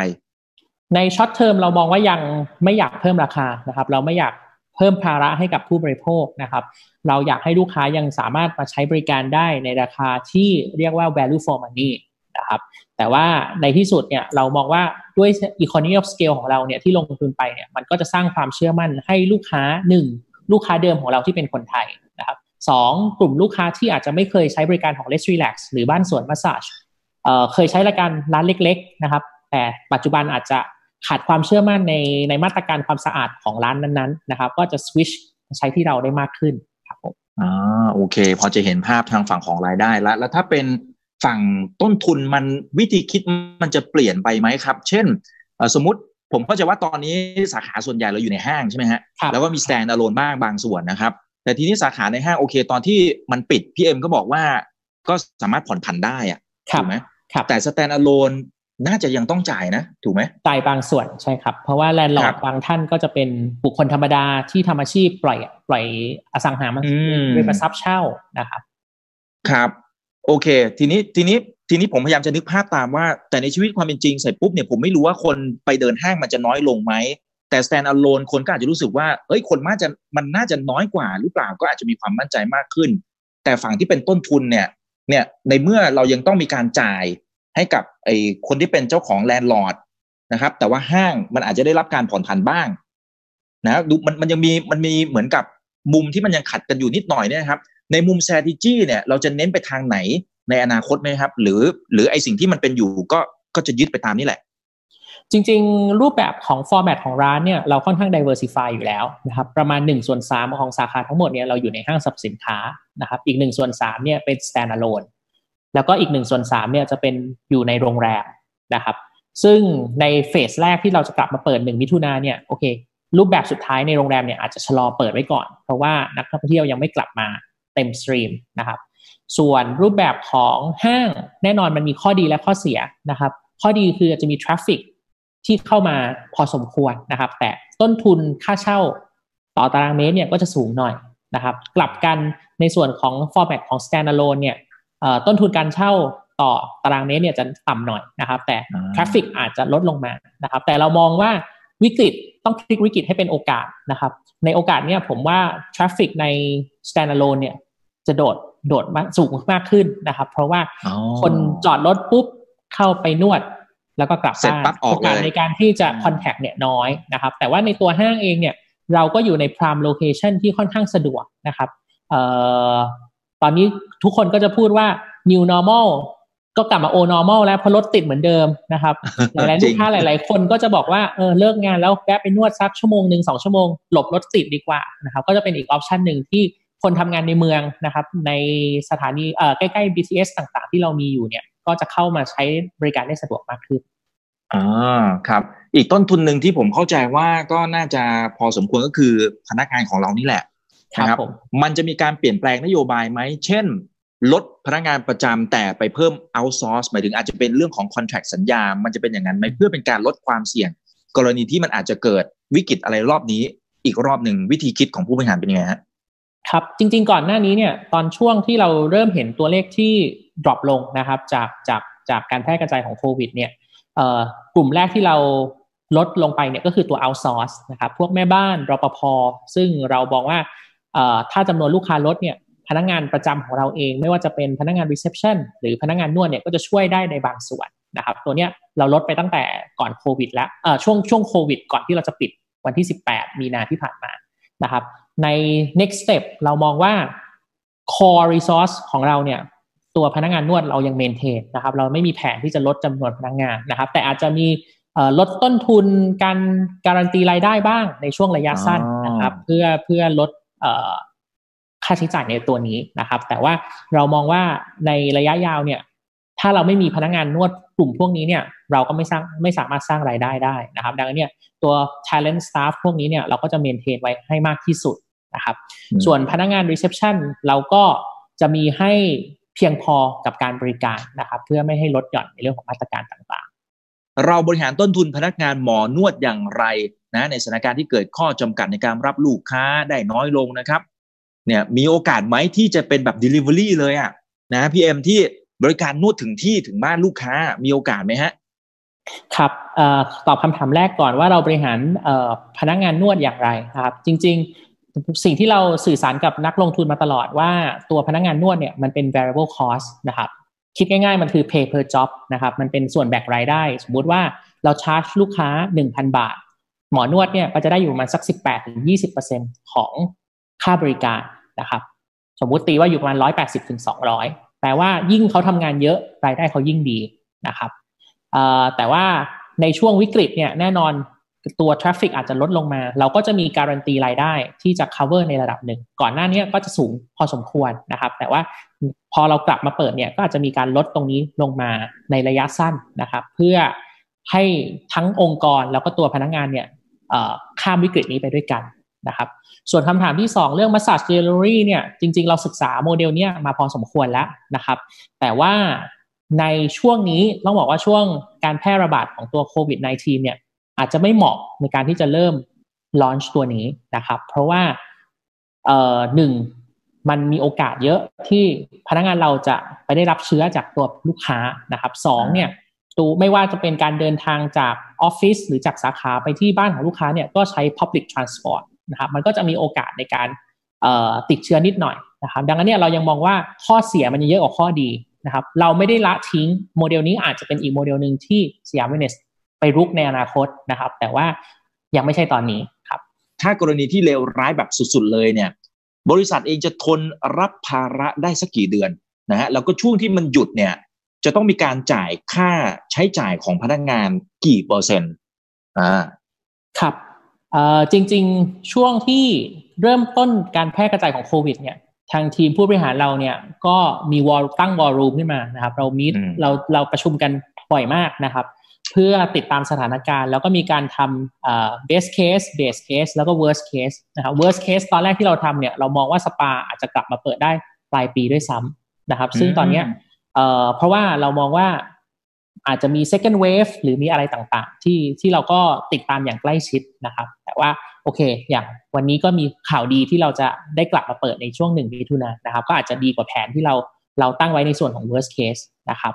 ใน short term เรามองว่ายังไม่อยากเพิ่มราคานะครับ เราไม่อยากเพิ่มภาระให้กับผู้บริโภคนะครับ เราอยากให้ลูกค้ายังสามารถมาใช้บริการได้ในราคาที่เรียกว่า value for money นะครับแต่ว่าในที่สุดเนี่ยเรามองว่าด้วย economy of scale ของเราเนี่ยที่ลงทุนไปเนี่ยมันก็จะสร้างความเชื่อมั่นให้ลูกค้าหนึ่งลูกค้าเดิมของเราที่เป็นคนไทยนะครับสองกลุ่มลูกค้าที่อาจจะไม่เคยใช้บริการของ Let's Relax หรือบ้านสวนมาสซาจ เคยใช้รายการร้านเล็ก ๆ นะครับ แต่ปัจจุบันอาจจะขาดความเชื่อมั่นในในมาตรการความสะอาดของร้านนั้นๆนะครับ ก็จะสวิชใช้ที่เราได้มากขึ้นครับผมอ่าโอเค พอจะเห็นภาพทางฝั่งของรายได้แล้วแล้วถ้าเป็นฝั่งต้นทุนมันวิธีคิดมันจะเปลี่ยนไปไหมครับ เช่นสมมติผมเข้าใจว่าตอนนี้สาขาส่วนใหญ่เราอยู่ในห้างใช่ไหมฮะแล้วก็มี stand alone บ้างบางส่วนนะครับ แต่ทีนี้สาขาในห้างโอเค ตอนที่มันปิดพี่เอ็มก็บอกว่าก็สามารถผ่อนผันได้อะถูกไหมครับ แต่ stand alone น่าจะยังต้องจ่ายนะ ถูกไหมจ่ายบางส่วนใช่ครับ เพราะว่า landlord บางท่านก็จะเป็นบุคคลธรรมดาที่ทำอาชีพปล่อย ปล่อยอสังหาริมทรัพย์เป็นทรัพย์เช่านะครับ ครับ โอเค ทีนี้ทีนี้ทีนี้ผมพยายามจะนึกภาพตามว่า แต่ในชีวิตความเป็นจริงเสร็จปุ๊บเนี่ยผมไม่รู้ว่าคนไปเดินห้างมันจะน้อยลงไหม แต่ stand alone คนก็อาจจะรู้สึกว่าเอ้ยคนมากจะมันน่าจะน้อยกว่าหรือเปล่าก็อาจจะมีความมั่นใจมากขึ้น แต่ฝั่งที่เป็นต้นทุนเนี่ยเนี่ยในเมื่อเรายังต้องมีการจ่าย ให้กับไอ้คนที่เป็นเจ้าของ landlord นะครับ แต่ว่าห้างมันอาจจะได้รับการผ่อนผันบ้างนะดูมันมันยังมีมันมีเหมือนกับมุมที่มันยังขัดกันอยู่นิดหน่อยเนี่ยครับ ในมุม strategy เนี่ย เราจะเน้นไปทางไหนในอนาคตไหมครับ หรือหรือไอสิ่งที่มันเป็นอยู่ก็ก็จะยึดไปตามนี่แหละ จริง ๆ รูปแบบของฟอร์แมตของร้านเนี่ยเราค่อนข้าง diversify อยู่แล้วนะครับประมาณ1ส่วน3ของสาขาทั้งหมดเนี่ยเราอยู่ในห้างสรรพสินค้านะครับอีก1ส่วน3เนี่ยเป็น standalone แล้วก็อีก1ส่วน3เนี่ยจะเป็นอยู่ในโรงแรมนะครับ ซึ่งในเฟสแรกที่เราจะกลับมาเปิด1มิถุนาเนี่ยโอเค รูปแบบสุดท้ายในโรงแรมเนี่ยอาจจะชะลอเปิดไว้ก่อน เพราะว่านักท่องเที่ยวยังไม่กลับมาเต็ม stream นะครับส่วนรูปแบบของห้างแน่นอนมันมีข้อดีและข้อเสียนะครับ ข้อดีคือจะมี traffic ที่เข้ามาพอสมควรนะครับ แต่ต้นทุนค่าเช่าต่อตารางเมตรเนี่ยก็จะสูงหน่อยนะครับ กลับกันในส่วนของ format ของ standalone เนี่ย ต้นทุนการเช่าต่อตารางเมตรเนี่ยจะต่ำหน่อยนะครับ แต่traffic อาจจะลดลงมานะครับ แต่เรามองว่าวิกฤตต้องพลิกวิกฤตให้เป็นโอกาสนะครับ ในโอกาสเนี่ยผมว่า traffic ใน standalone เนี่ยจะโดดโดดมากสูงมากขึ้นนะครับ เพราะว่าคนจอดรถปุ๊บเข้าไปนวด แล้วก็กลับบ้านโอกาสในการที่จะ contact เนี่ยน้อยนะครับ แต่ว่าในตัวห้างเองเนี่ย เราก็อยู่ใน prime location ที่ค่อนข้างสะดวกนะครับเอ่อ ตอนนี้ทุกคนก็จะพูดว่า new normal ก็กลับมาโอ normal แล้วเพราะรถติดเหมือนเดิมนะครับหลายๆลูกค้าหลาย ๆ คนก็จะบอกว่าเออเลิกงานแล้วแวะไปนวดสักชั่วโมงหนึ่งสองชั่วโมงหลบรถติดดีกว่านะครับ ก็จะเป็นอีกออปชันหนึ่งที่คนทำงานในเมืองนะครับ ในสถานีเอ่อใกล้ๆ BTS ต่างๆ ที่เรามีอยู่เนี่ย ก็จะเข้ามาใช้บริการได้สะดวกมากขึ้นอ่าครับ อีกต้นทุนหนึ่งที่ผมเข้าใจว่าก็น่าจะพอสมควรก็คือพนักงานของเรานี่แหละ นะครับมันจะมีการเปลี่ยนแปลงนโยบายไหม เช่น ลดพนักงานประจำแต่ไปเพิ่ม outsource หมายถึงอาจจะเป็นเรื่องของ contract สัญญา มันจะเป็นอย่างนั้นไหมเพื่อเป็นการลดความเสี่ยง กรณีที่มันอาจจะเกิดวิกฤตอะไรรอบนี้ อีกรอบหนึ่งวิธีคิดของผู้บริหารเป็นยังไงฮะครับจริง ๆ ก่อนหน้านี้เนี่ยตอนช่วงที่เราเริ่มเห็นตัวเลขที่ drop ลงนะครับจากจากจากการแพร่กระจายของโควิดเนี่ยกลุ่มแรกที่เราลดลงไปเนี่ยก็คือตัว outsource นะครับพวกแม่บ้านรปภซึ่งเราบอกว่า ถ้าจำนวนลูกค้าลดเนี่ยพนักงานประจำของเราเอง ไม่ว่าจะเป็นพนักงาน reception หรือพนักงานนวดเนี่ยก็จะช่วยได้ในบางส่วนนะครับตัวเนี้ยเราลดไปตั้งแต่ก่อนโควิดแล้วช่วงช่วงโควิด ก่อนที่เราจะปิดวันที่ 18 มีนาที่ผ่านมานะครับใน next step เรามองว่า core resource ของเราเนี่ยตัวพนักงานนวดเรายังเมนเทนนะครับเราไม่มีแผนที่จะลดจำนวนพนักงานนะครับ แต่อาจจะมีลดต้นทุนการการันตีรายได้บ้างในช่วงระยะสั้นนะครับ เพื่อเพื่อลด ค่าใช้จ่ายในตัวนี้นะครับ แต่ว่าเรามองว่าในระยะยาวเนี่ย ถ้าเราไม่มีพนักงานนวดกลุ่มพวกนี้เนี่ย เราก็ไม่สร้างไม่สามารถสร้างรายได้ได้นะครับ ดังนั้นเนี่ยตัว talent staff พวกนี้เนี่ยเราก็จะเมนเทนไว้ให้มากที่สุดนะครับ ส่วนพนักงาน reception เราก็จะมีให้เพียงพอกับการบริการนะครับ เพื่อไม่ให้ลดหย่อนในเรื่องของมาตรการต่างๆ เราบริหารต้นทุนพนักงานหมอนวดอย่างไร นะในสถานการณ์ที่เกิดข้อจำกัดในการรับลูกค้าได้น้อยลงนะครับเนี่ยมีโอกาสไหมที่จะเป็นแบบ Delivery เลยอะนะพี่เอ็มที่บริการนวดถึงที่ถึงบ้านลูกค้ามีโอกาสไหมฮะครับอตอบคำถามแรกก่อนว่าเราบริหารพนักงานนวดอย่างไรครับ จริง ๆ สิ่งที่เราสื่อสารกับนักลงทุนมาตลอดว่าตัวพนักงานนวดเนี่ยมันเป็น variable cost นะครับคิดง่ายๆ มันคือ pay per job นะครับมันเป็นส่วนแบ่งรายได้ สมมุติว่าเราชาร์จลูกค้า 1,000 บาท หมอนวดเนี่ยก็จะได้อยู่ประมาณสัก 18-20%ของค่าบริการนะครับ สมมุติตีว่าอยู่ประมาณ 180-200 แปลว่ายิ่งเขาทำงานเยอะรายได้เขายิ่งดีนะครับแต่ว่าในช่วงวิกฤตเนี่ยแน่นอนตัว traffic อาจจะลดลงมา เราก็จะมีการันตีรายได้ที่จะ cover ในระดับหนึ่ง ก่อนหน้านี้ก็จะสูงพอสมควรนะครับ แต่ว่าพอเรากลับมาเปิดเนี่ยก็อาจจะมีการลดตรงนี้ลงมาในระยะสั้นนะครับ เพื่อให้ทั้งองค์กรแล้วก็ตัวพนักงานเนี่ย ข้ามวิกฤตนี้ไปด้วยกันนะครับส่วนคำถามที่ 2 เรื่อง massage delivery เนี่ยจริงๆ เราศึกษาโมเดลเนี้ยมาพอสมควรแล้วนะครับ แต่ว่าในช่วงนี้ต้องบอกว่าช่วงการแพร่ระบาดของตัวโควิด -19 เนี่ยอาจจะไม่เหมาะในการที่จะเริ่มลอนช์ตัวนี้นะครับ เพราะว่าเอ่อหนึ่งมันมีโอกาสเยอะที่พนักงานเราจะไปได้รับเชื้อจากตัวลูกค้านะครับสองเนี่ย ตัวไม่ว่าจะเป็นการเดินทางจากออฟฟิศหรือจากสาขาไปที่บ้านของลูกค้าเนี่ยก็ใช้ Public Transport นะครับมันก็จะมีโอกาสในการติดเชื้อนิดหน่อยนะครับดังนั้นเนี่ยเรายังมองว่าข้อเสียมันเยอะกว่าข้อดีนะครับเราไม่ได้ละทิ้งโมเดลนี้อาจจะเป็นอีกโมเดลหนึ่งที่สยามเวลเนสไปรุกในอนาคตนะครับ แต่ว่ายังไม่ใช่ตอนนี้ครับ ถ้ากรณีที่เลวร้ายแบบสุดๆเลยเนี่ยบริษัทเองจะทนรับภาระได้สักกี่เดือนนะฮะแล้วก็ช่วงที่มันหยุดเนี่ย จะต้องมีการจ่ายค่าใช้จ่ายของพนักงานกี่เปอร์เซ็นต์อ่าครับเอ่อจริง ๆช่วงที่เริ่มต้นการแพร่กระจายของโควิด เนี่ยทางทีมผู้บริหารเราเนี่ยก็มีวอลตั้งวอลลุ่มขึ้นมานะครับ เรามีเราเราประชุมกันบ่อยมากนะครับ เพื่อติดตามสถานการณ์ แล้วก็มีการทำ best case base case แล้วก็ worst case นะครับ worst case ตอนแรกที่เราทำเนี่ยเรามองว่าสปาอาจจะกลับมาเปิดได้ปลายปีด้วยซ้ำนะครับ ซึ่งตอนนี้ เพราะว่าเรามองว่าอาจจะมี second wave หรือมีอะไรต่างๆ ที่ที่เราก็ติดตามอย่างใกล้ชิดนะครับ แต่ว่าโอเค อย่างวันนี้ก็มีข่าวดีที่เราจะได้กลับมาเปิดในช่วงหนึ่งมิถุนายนนะครับ ก็อาจจะดีกว่าแผนที่เราเราตั้งไว้ในส่วนของ worst case นะครับ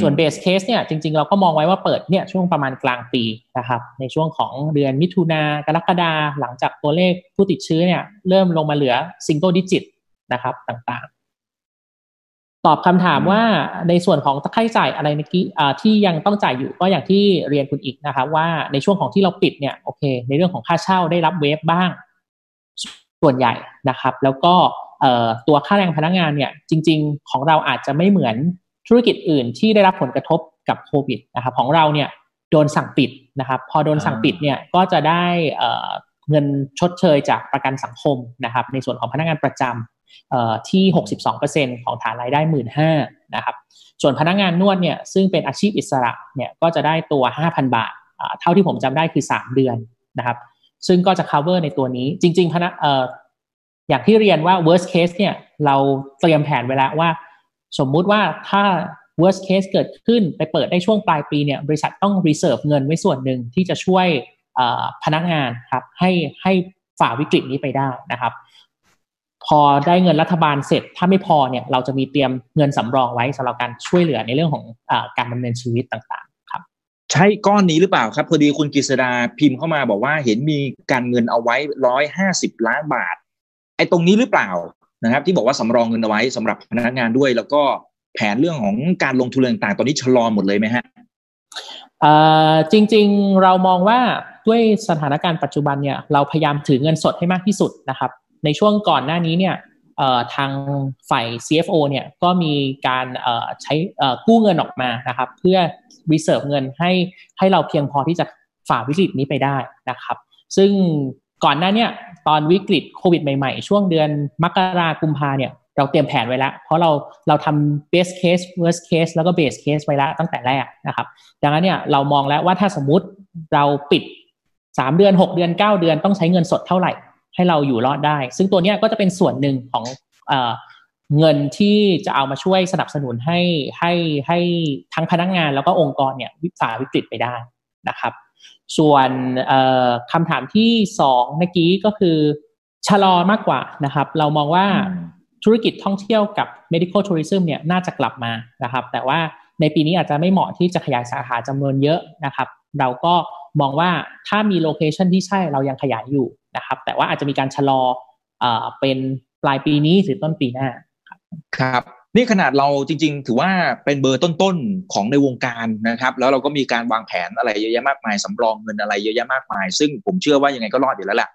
ส่วน base case เนี่ยจริง ๆ เราก็มองไว้ว่าเปิดเนี่ยช่วงประมาณกลางปีนะครับ ในช่วงของเดือนมิถุนากรกฎาหลังจากตัวเลขผู้ติดเชื้อเนี่ยเริ่มลงมาเหลือ single digit นะครับต่างๆ ตอบคำถามว่าในส่วนของค่าใช้จ่ายอะไรนกี้ที่ยังต้องจ่ายอยู่ก็อย่างที่เรียนคุณอีกนะครับว่าในช่วงของที่เราปิดเนี่ยโอเค ในเรื่องของค่าเช่าได้รับเวฟบ้าง ส่วนใหญ่นะครับ แล้วก็ตัวค่าแรงพนักงานเนี่ยจริง ๆ ของเราอาจจะไม่เหมือนธุรกิจอื่นที่ได้รับผลกระทบกับโควิดนะครับของเราเนี่ยโดนสั่งปิดนะครับ พอโดนสั่งปิดเนี่ยก็จะได้เงินชดเชยจากประกันสังคมนะครับ ในส่วนของพนักงานประจำ ที่ 62%ของฐานรายได้ 1 5ื่นนะครับ ส่วนพนักงานนวดเนี่ยซึ่งเป็นอาชีพอิสระเนี่ยก็จะได้ตัว 5,000 บาท เท่าที่ผมจำได้คือ 3 เดือนนะครับ ซึ่งก็จะ cover ในตัวนี้ จริง ๆ พนักอย่างที่เรียนว่า worst case เนี่ยเราเตรียมแผนไว้แล้วว่า สมมุติว่าถ้า worst case เกิดขึ้นไปเปิดได้ช่วงปลายปีเนี่ยบริษัทต้อง reserve เงินไว้ส่วนหนึ่งที่จะช่วยพนักงานครับให้ให้ฝ่าวิกฤตนี้ไปได้นะครับ พอได้เงินรัฐบาลเสร็จ ถ้าไม่พอเนี่ยเราจะมีเตรียมเงินสำรองไว้สำหรับการช่วยเหลือในเรื่องของอการดำเนินชีวิตต่างๆ ครับ ใช่ก้อนนี้หรือเปล่าครับพอดีคุณกฤษดาพิมพ์เข้ามาบอกว่าเห็นมีการเงินเอาไว้ร้อยห้าสิบล้านบาทไอ้ตรงนี้หรือเปล่านะครับ ที่บอกว่าสำรองเงินเอาไว้สำหรับพนักงานด้วย แล้วก็แผนเรื่องของการลงทุนต่างๆ ตอนนี้ชะลอหมดเลยไหมฮะจริงๆเรามองว่าด้วยสถานการณ์ปัจจุบันเนี่ยเราพยายามถือเงินสดให้มากที่สุดนะครับ ในช่วงก่อนหน้านี้เนี่ยทางฝ่าย CFO เนี่ยก็มีการใช้กู้เงินออกมานะครับ เพื่อ reserve เงินให้ให้เราเพียงพอที่จะฝ่าวิกฤตนี้ไปได้นะครับ ซึ่งก่อนหน้าเนี่ยตอนวิกฤตโควิดใหม่ๆ ช่วงเดือนมกรากุมภาเนี่ยเราเตรียมแผนไว้แล้ว เพราะเราเราทำ best case worst case แล้วก็ base case ไว้แล้วตั้งแต่แรกนะครับ ดังนั้นเนี่ยเรามองแล้วว่าถ้าสมมุติเราปิด 3 เดือน 6 เดือน 9 เดือนต้องใช้เงินสดเท่าไหร่ ให้เราอยู่รอดได้ ซึ่งตัวนี้ก็จะเป็นส่วนหนึ่งของเเงินที่จะเอามาช่วยสนับสนุนให้ให้ให้ทั้งพนักงานแล้วก็องค์กรเนี่ยวิสาวิกฤตไปได้นะครับ ส่วนคำถามที่สองเมื่อกี้ก็คือชะลอมากกว่านะครับ เรามองว่าธุรกิจท่องเที่ยวกับ medical tourism เนี่ยน่าจะกลับมานะครับ แต่ว่าในปีนี้อาจจะไม่เหมาะที่จะขยายสาขาจำนวนเยอะนะครับ เราก็ มองว่าถ้ามี location ที่ใช่เรายังขยายอยู่นะครับ แต่ว่าอาจจะมีการชะลอเป็นปลายปีนี้หรือต้นปีหน้า ครับนี่ขนาดเราจริง ๆ ถือว่าเป็นเบอร์ต้นๆของในวงการนะครับ แล้วเราก็มีการวางแผนอะไรเยอะแยะมากมายสำรองเงินอะไรเยอะแยะมากมาย ซึ่งผมเชื่อว่ายังไงก็รอดอยู่แล้วแหละ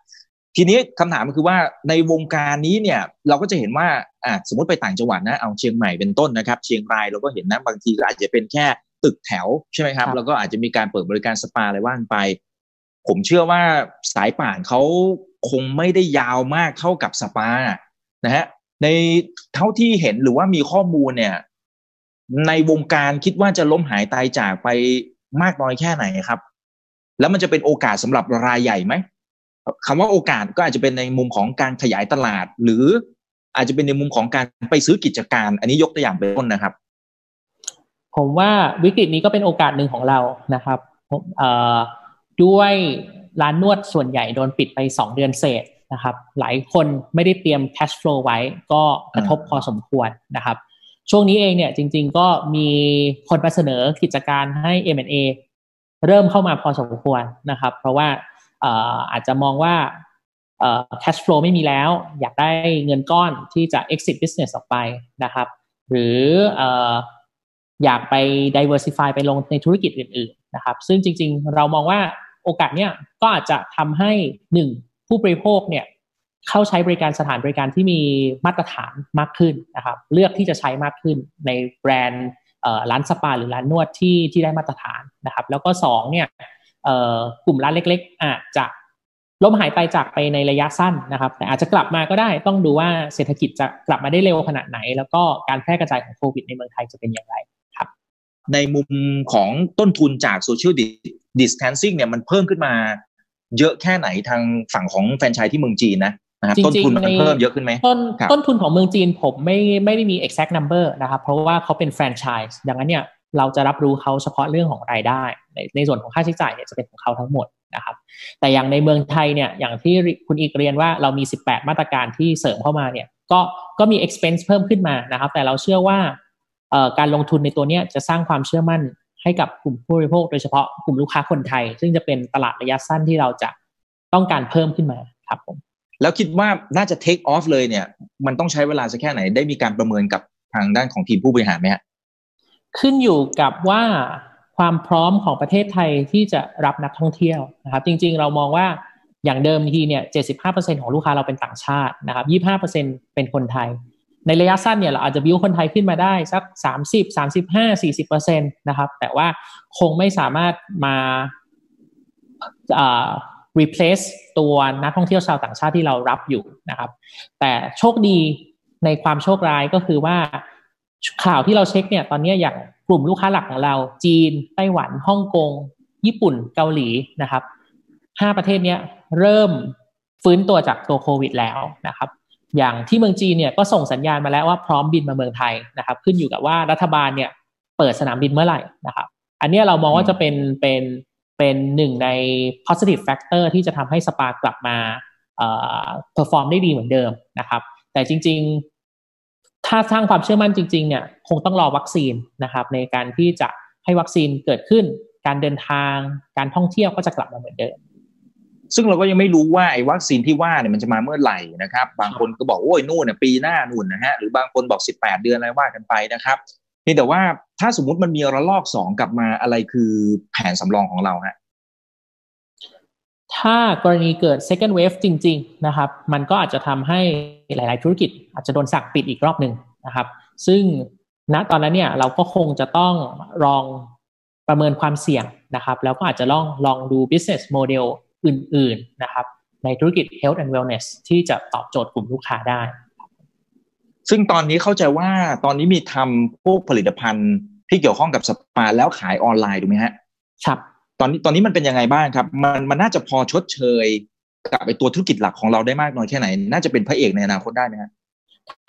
ทีนี้คำถามก็คือว่าในวงการนี้เนี่ยเราก็จะเห็นว่าอ่าสมมติไปต่างจังหวัดนะเอาเชียงใหม่เป็นต้นนะครับ เชียงรายเราก็เห็นนะบางทีอาจจะเป็นแค่ ตึกแถวใช่ไหมครับ แล้วก็อาจจะมีการเปิดบริการสปาอะไรว่างไป ผมเชื่อว่าสายป่านเขาคงไม่ได้ยาวมากเท่ากับสปานะฮะในเท่าที่เห็นหรือว่ามีข้อมูลเนี่ย ในวงการคิดว่าจะล้มหายตายจากไปมากน้อยแค่ไหนครับ แล้วมันจะเป็นโอกาสสำหรับรายใหญ่ไหมคำว่าโอกาสก็อาจจะเป็นในมุมของการขยายตลาด หรืออาจจะเป็นในมุมของการไปซื้อกิจการ อันนี้ยกตัวอย่างเป็นต้นนะครับ ผมว่าวิกฤตนี้ก็เป็นโอกาสหนึ่งของเรานะครับด้วยร้านนวดส่วนใหญ่โดนปิดไปสองเดือนเศษนะครับ หลายคนไม่ได้เตรียม cash flow ไว้ก็กระทบพอสมควรนะครับ ช่วงนี้เองเนี่ยจริง ๆ ก็มีคนมาเสนอกิจการให้ M&A เริ่มเข้ามาพอสมควรนะครับ เพราะว่าอาจจะมองว่า cash flow ไม่มีแล้ว อยากได้เงินก้อนที่จะ exit business ออกไปนะครับ หรือ อยากไป diversify ไปลงในธุรกิจอื่นๆนะครับ ซึ่งจริงๆ เรามองว่าโอกาสเนี้ยก็อาจจะทำให้หนึ่งผู้บริโภคเนี่ยเข้าใช้บริการสถานบริการที่มีมาตรฐานมากขึ้นนะครับ เลือกที่จะใช้มากขึ้นในแบรนด์ร้านสปาหรือร้านนวดที่ที่ได้มาตรฐานนะครับ แล้วก็สองเนี่ยกลุ่มร้านเล็ก ๆ อาจจะล้มหายไปจากไปในระยะสั้นนะครับ แต่อาจจะกลับมาก็ได้ต้องดูว่าเศรษฐกิจจะกลับมาได้เร็วขนาดไหน แล้วก็การแพร่กระจายของโควิดในเมืองไทยจะเป็นอย่างไร ในมุมของต้นทุนจากโซเชียลดิสแทนซิ่งเนี่ยมันเพิ่มขึ้นมา เยอะแค่ไหนทางฝั่งของแฟรนไชส์ที่เมืองจีนนะนะครับต้นทุนมันเพิ่มเยอะขึ้นไหมต้นต้นทุนของเมืองจีนผมไม่ไม่ได้มี exact number นะครับ เพราะว่าเขาเป็นแฟรนไชส์ดังนั้นเนี่ยเราจะรับรู้เขาเฉพาะเรื่องของรายได้ ในในส่วนของค่าใช้จ่ายเนี่ยจะเป็นของเขาทั้งหมดนะครับ แต่อย่างในเมืองไทยเนี่ยอย่างที่คุณอีกเรียนว่าเรามี 18 มาตรการที่เสริมเข้ามาเนี่ยก็ก็มี expense เพิ่มขึ้นมานะครับ แต่เราเชื่อว่า การลงทุนในตัวนี้จะสร้างความเชื่อมั่นให้กับกลุ่มผู้บริโภค โดยเฉพาะกลุ่มลูกค้าคนไทย ซึ่งจะเป็นตลาดระยะสั้นที่เราจะต้องการเพิ่มขึ้นมาครับผมแล้วคิดว่าน่าจะ take off เลยเนี่ย มันต้องใช้เวลาสักแค่ไหนได้มีการประเมินกับทางด้านของทีมผู้บริหารไหมฮะขึ้นอยู่กับว่าความพร้อมของประเทศไทยที่จะรับนักท่องเที่ยวนะครับ จริง ๆ เรามองว่าอย่างเดิมทีเนี่ย 75%ของลูกค้าเราเป็นต่างชาตินะครับ 25%เป็นคนไทย ในระยะสั้นเนี่ยเราอาจจะบิ้วคนไทยขึ้นมาได้สัก 30 35 40%นตนะครับ แต่ว่าคงไม่สามารถมาอ่า replace ตัวนักท่องเที่ยวชาวต่างชาติที่เรารับอยู่นะครับ แต่โชคดีในความโชคร้ายก็คือว่าข่าวที่เราเช็คเนี่ยตอนนี้อย่างกลุ่มลูกค้าหลักของเรา จีน ไต้หวันฮ่องกง ญี่ปุ่นเกาหลีนะครับห้าประเทศนี้เริ่มฟื้นตัวจากตัวโควิดแล้วนะครับ อย่างที่เมืองจีนเนี่ยก็ส่งสัญญาณมาแล้วว่าพร้อมบินมาเมืองไทยนะครับ ขึ้นอยู่กับว่ารัฐบาลเนี่ยเปิดสนามบินเมื่อไหร่นะครับ อันนี้เรามองว่าจะเป็นเป็นเป็นหนึ่งใน positive factor ที่จะทำให้สปากลับมาเอ่อ perform ได้ดีเหมือนเดิมนะครับ แต่จริง ๆ ถ้าสร้างความเชื่อมั่นจริง ๆ เนี่ย คงต้องรอวัคซีนนะครับ ในการที่จะให้วัคซีนเกิดขึ้น การเดินทาง การท่องเที่ยวก็จะกลับมาเหมือนเดิม ซึ่งเราก็ยังไม่รู้ว่าไอ้วัคซีนที่ว่าเนี่ยมันจะมาเมื่อไหร่นะครับ บางคนก็บอกโอ้ยนู่นเนี่ยปีหน้านู่นนะฮะหรือบางคนบอกสิบแปดเดือนอะไรว่ากันไปนะครับนี่แต่ว่าถ้าสมมุติมันมีระลอกสองกลับมาอะไรคือแผนสำรองของเราฮะถ้ากรณีเกิด second wave จริง ๆ นะครับ มันก็อาจจะทำให้หลาย ๆ ธุรกิจ อาจจะโดนสั่งปิดอีกรอบหนึ่งนะครับ ซึ่งณตอนนั้นเนี่ยเราก็คงจะต้องลองประเมินความเสี่ยงนะครับ แล้วก็อาจจะลองลองดู business model อื่นๆนะครับในธุรกิจ health and wellness ที่จะตอบโจทย์กลุ่มลูกค้าได้ ซึ่งตอนนี้เข้าใจว่าตอนนี้มีทำพวกผลิตภัณฑ์ที่เกี่ยวข้องกับสปาแล้วขายออนไลน์ถูกไหมฮะ ครับ ตอนนี้ตอนนี้มันเป็นยังไงบ้างครับ มันมันน่าจะพอชดเชยกับไปตัวธุรกิจหลักของเราได้มากน้อยแค่ไหน น่าจะเป็นพระเอกในอนาคตได้ไหมครับ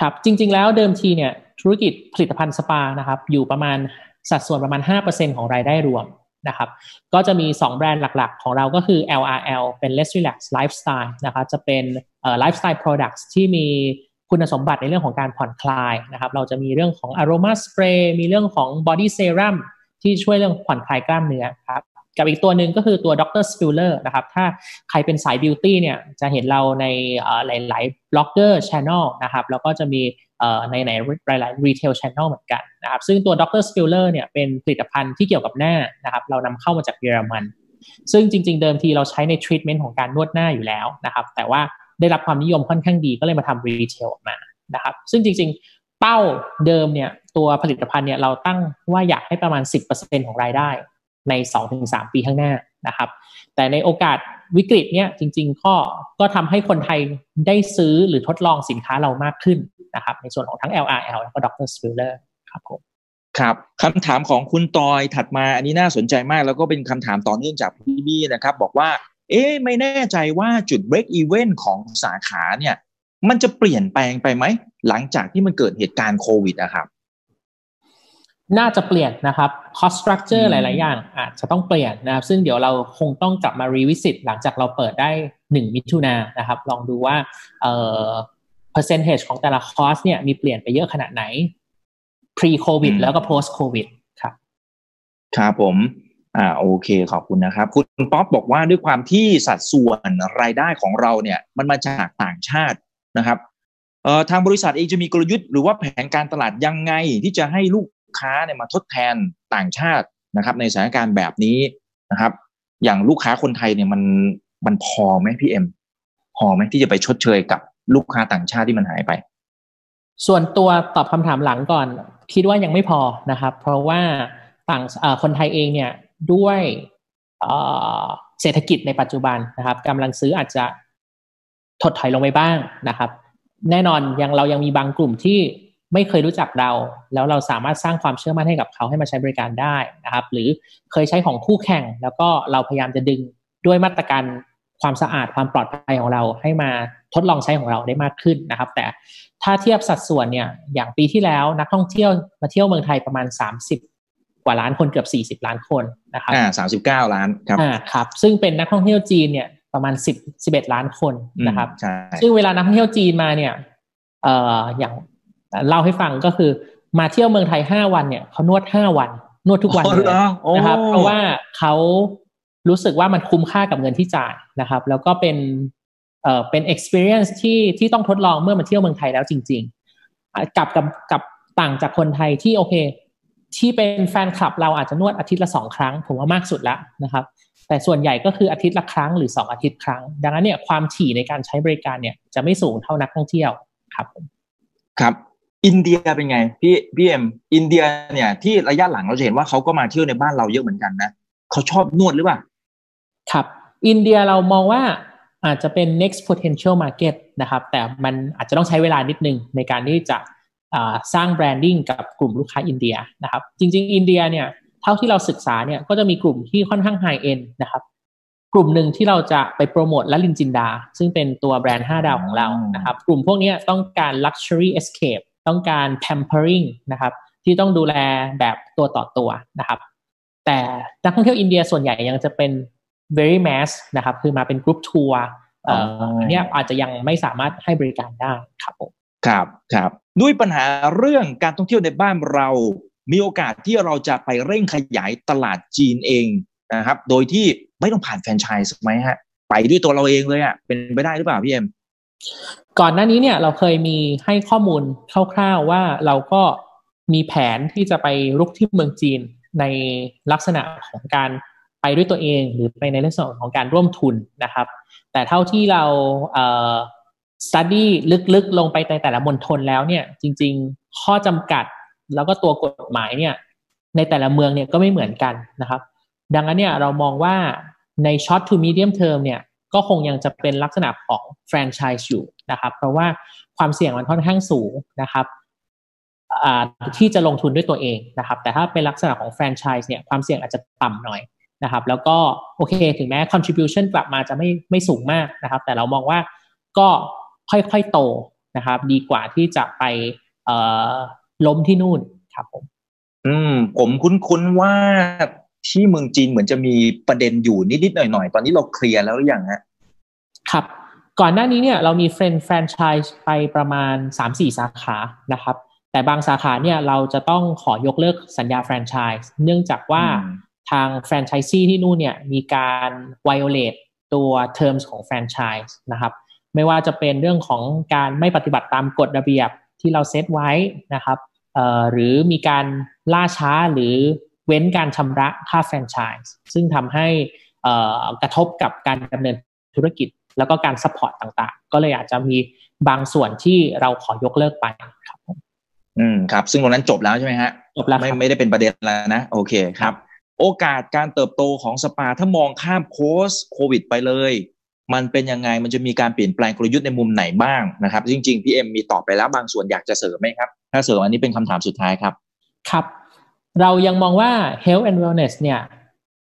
ครับ จริง ๆ แล้วเดิมทีเนี่ยธุรกิจผลิตภัณฑ์สปานะครับ อยู่ประมาณสัดส่วนประมาณ 5%ของรายได้รวม นะครับ ก็จะมี 2 แบรนด์หลักๆ ของเราก็คือ LRL เป็น Less Relax Lifestyle นะครับจะเป็นเอ่อ lifestyle products ที่มีคุณสมบัติในเรื่องของการผ่อนคลายนะครับ เราจะมีเรื่องของ aroma spray มีเรื่องของ body serum ที่ช่วยเรื่องผ่อนคลายกล้ามเนื้อครับกับอีกตัวหนึ่งก็คือตัว Dr. Spiller นะครับ ถ้าใครเป็นสาย beauty เนี่ยจะเห็นเราในหลาย ๆ blogger channel นะครับ แล้วก็จะมี ในในหลายๆ retail channel เหมือนกันนะครับซึ่งตัว Dr. Spiller เนี่ยเป็นผลิตภัณฑ์ที่เกี่ยวกับหน้านะครับเรานำเข้ามาจากเยอรมัน ซึ่งจริง ๆ เดิมทีเราใช้ในทรีทเมนต์ของการนวดหน้าอยู่แล้วนะครับแต่ว่าได้รับความนิยมค่อนข้างดีก็เลยมาทำรีเทลออกมานะครับซึ่งจริง ๆ เป้าเดิมเนี่ยตัวผลิตภัณฑ์เนี่ยเราตั้งว่าอยากให้ประมาณ 10%ของรายได้ ใน 2-3 ปีข้างหน้านะครับ แต่ในโอกาสวิกฤตเนี้ยจริงๆก็ก็ทำให้คนไทยได้ซื้อหรือทดลองสินค้าเรามากขึ้นนะครับในส่วนของทั้ง LRL แล้วก็ Dr. Spiller ครับผมครับคำถามของคุณตอยถัดมาอันนี้น่าสนใจมาก แล้วก็เป็นคำถามต่อเนื่องจากพี่บี้นะครับ บอกว่า เอ๊ะไม่แน่ใจว่าจุด break even ของสาขาเนี่ย มันจะเปลี่ยนแปลงไปไหม หลังจากที่มันเกิดเหตุการณ์โควิดนะครับ น่าจะเปลี่ยนนะครับ cost structure หลาย ๆ อย่างอาจจะต้องเปลี่ยนนะครับ ซึ่งเดี๋ยวเราคงต้องกลับมา revisit หลังจากเราเปิดได้หนึ่งมิถุนานะครับ ลองดูว่าเอ่อ percentage ของแต่ละ cost เนี่ยมีเปลี่ยนไปเยอะขนาดไหน pre covid แล้วก็ post covid ครับครับผมอ่าโอเคขอบคุณนะครับ คุณป๊อปบอกว่าด้วยความที่สัดส่วนรายได้ของเราเนี่ย มันมาจากต่างชาตินะครับเอ่อทางบริษัทเองจะมีกลยุทธ์หรือว่าแผนการตลาดยังไงที่จะให้ลูก ค้าเนี่ยมาทดแทนต่างชาตินะครับ ในสถานการณ์แบบนี้นะครับ อย่างลูกค้าคนไทยเนี่ยมันมันพอไหมพี่เอ็มพอไหมที่จะไปชดเชยกับลูกค้าต่างชาติที่มันหายไป ส่วนตัวตอบคำถามหลังก่อน คิดว่ายังไม่พอนะครับ เพราะว่าต่างคนไทยเองเนี่ยด้วยเศรษฐกิจในปัจจุบันนะครับกำลังซื้ออาจจะถดถอยลงไปบ้างนะครับ แน่นอนยังเรายังมีบางกลุ่มที่ ไม่เคยรู้จักเรา แล้วเราสามารถสร้างความเชื่อมั่นให้กับเขาให้มาใช้บริการได้นะครับ หรือเคยใช้ของคู่แข่ง แล้วก็เราพยายามจะดึงด้วยมาตรการความสะอาดความปลอดภัยของเราให้มาทดลองใช้ของเราได้มากขึ้นนะครับ แต่ถ้าเทียบสัดส่วนเนี่ยอย่างปีที่แล้วนักท่องเที่ยวมาเที่ยวเมืองไทยประมาณ 30 กว่าล้านคนเกือบ 40 ล้านคนนะครับอ่าสามสิบเก้าล้านครับอ่าครับซึ่งเป็นนักท่องเที่ยวจีนเนี่ยประมาณ 10 11 ล้านคนนะครับใช่ซึ่งเวลานักท่องเที่ยวจีนมาเนี่ยเอ่ออย่าง เล่าให้ฟังก็คือมาเที่ยวเมืองไทยห้าวันเนี่ยเขานวดห้าวัน นวดทุกวันเลยนะครับ เพราะว่าเขารู้สึกว่ามันคุ้มค่ากับเงินที่จ่ายนะครับ แล้วก็เป็นเอ่อเป็น experience ที่ที่ต้องทดลองเมื่อมาเที่ยวเมืองไทยแล้วจริง ๆ กับกับกับต่างจากคนไทยที่โอเค ที่เป็นแฟนคลับเราอาจจะนวดอาทิตย์ละสองครั้ง ผมว่ามากสุดแล้วนะครับ แต่ส่วนใหญ่ก็คืออาทิตย์ละครั้งหรือสองอาทิตย์ครั้ง ดังนั้นเนี่ยความถี่ในการใช้บริการเนี่ยจะไม่สูงเท่านักท่องเที่ยวครับครับ อินเดียเป็นไงพี่พี่เอ็มอินเดียเนี่ยที่ระยะหลังเราจะเห็นว่าเขาก็มาเที่ยวในบ้านเราเยอะเหมือนกันนะเขาชอบนวดหรือเปล่าครับ อินเดียเรามองว่าอาจจะเป็น next potential market นะครับ แต่มันอาจจะต้องใช้เวลานิดนึงในการที่จะสร้าง branding กับกลุ่มลูกค้าอินเดียนะครับ จริง ๆ อินเดียเนี่ยเท่าที่เราศึกษาเนี่ยก็จะมีกลุ่มที่ค่อนข้าง high-end นะครับ กลุ่มหนึ่งที่เราจะไปโปรโมทระรินจินดา ซึ่งเป็นตัวแบรนด์ 5 ดาวของเรานะครับ กลุ่มพวกนี้ต้องการ luxury escape ต้องการ pampering นะครับ ที่ต้องดูแลแบบตัวต่อตัวนะครับ แต่นักท่องเที่ยวอินเดียส่วนใหญ่ยังจะเป็น very mass นะครับ คือมาเป็นกรุ๊ปทัวร์อันนี้อาจจะยังไม่สามารถให้บริการได้ครับผมครับครับด้วยปัญหาเรื่องการท่องเที่ยวในบ้านเรา มีโอกาสที่เราจะไปเร่งขยายตลาดจีนเองนะครับ โดยที่ไม่ต้องผ่านแฟรนไชส์ไหมฮะ ไปด้วยตัวเราเองเลยอะ่ะเป็นไปได้หรือเปล่าพี่เอ็ม ก่อนหน้านี้เนี่ยเราเคยมีให้ข้อมูลคร่าวๆว่าเราก็มีแผนที่จะไปรุกที่เมืองจีนในลักษณะของการไปด้วยตัวเองหรือไปในลักษณะของการร่วมทุนนะครับ แต่เท่าที่เราเอ่อ study ลึกๆ ลงไปในแต่ละมณฑลแล้วเนี่ยจริง ๆ ข้อจำกัดแล้วก็ตัวกฎหมายเนี่ยในแต่ละเมืองเนี่ยก็ไม่เหมือนกันนะครับ ดังนั้นเนี่ยเรามองว่าใน short to medium term เนี่ย ก็คงยังจะเป็นลักษณะของแฟรนไชส์อยู่นะครับ เพราะว่าความเสี่ยงมันค่อนข้างสูงนะครับที่จะลงทุนด้วยตัวเองนะครับ แต่ถ้าเป็นลักษณะของแฟรนไชส์เนี่ยความเสี่ยงอาจจะต่ำหน่อยนะครับ แล้วก็โอเคถึงแม้ contribution กลับมาจะไม่ไม่สูงมากนะครับ แต่เรามองว่าก็ค่อยๆโตนะครับ ดีกว่าที่จะไปล้มที่นู่นครับผมอืมผมคุ้นๆว่าที่เมืองจีนเหมือนจะมีประเด็นอยู่นิดๆหน่อยๆ ตอนนี้เราเคลียร์แล้วหรือยังฮะ ครับ ก่อนหน้านี้เนี่ยเรามีเฟรนแฟรนไชส์ไปประมาณ 3-4 สาขานะครับ แต่บางสาขาเนี่ยเราจะต้องขอยกเลิกสัญญาแฟรนไชส์เนื่องจากว่าทางแฟรนไชส์ซีที่นู่นเนี่ยมีการviolate ตัว terms ของแฟรนไชส์นะครับ ไม่ว่าจะเป็นเรื่องของการไม่ปฏิบัติตามกฎระเบียบที่เราเซตไว้นะครับหรือมีการล่าช้าหรือเว้นการชำระค่าแฟรนไชส์ซึ่งทำให้กระทบกับการดำเนินธุรกิจ แล้วก็การ support ต่างๆ ก็เลยอาจจะมีบางส่วนที่เราขอยกเลิกไปครับอืมครับ ซึ่งตรงนั้นจบแล้วใช่ไหมฮะจบแล้วไม่ไม่ได้เป็นประเด็นแล้วนะ โอเคครับ โอกาสการเติบโตของสปาถ้ามองข้ามเคสโควิด ไปเลย มันเป็นยังไงมันจะมีการเปลี่ยนแปลงกลยุทธ์ในมุมไหนบ้างนะครับ จริงๆพี่เอ็มมีตอบไปแล้วบางส่วนอยากจะเสริมไหมครับ ถ้าเสริมอันนี้เป็นคำถามสุดท้ายครับ ครับ เรายังมองว่า health and wellness เนี่ย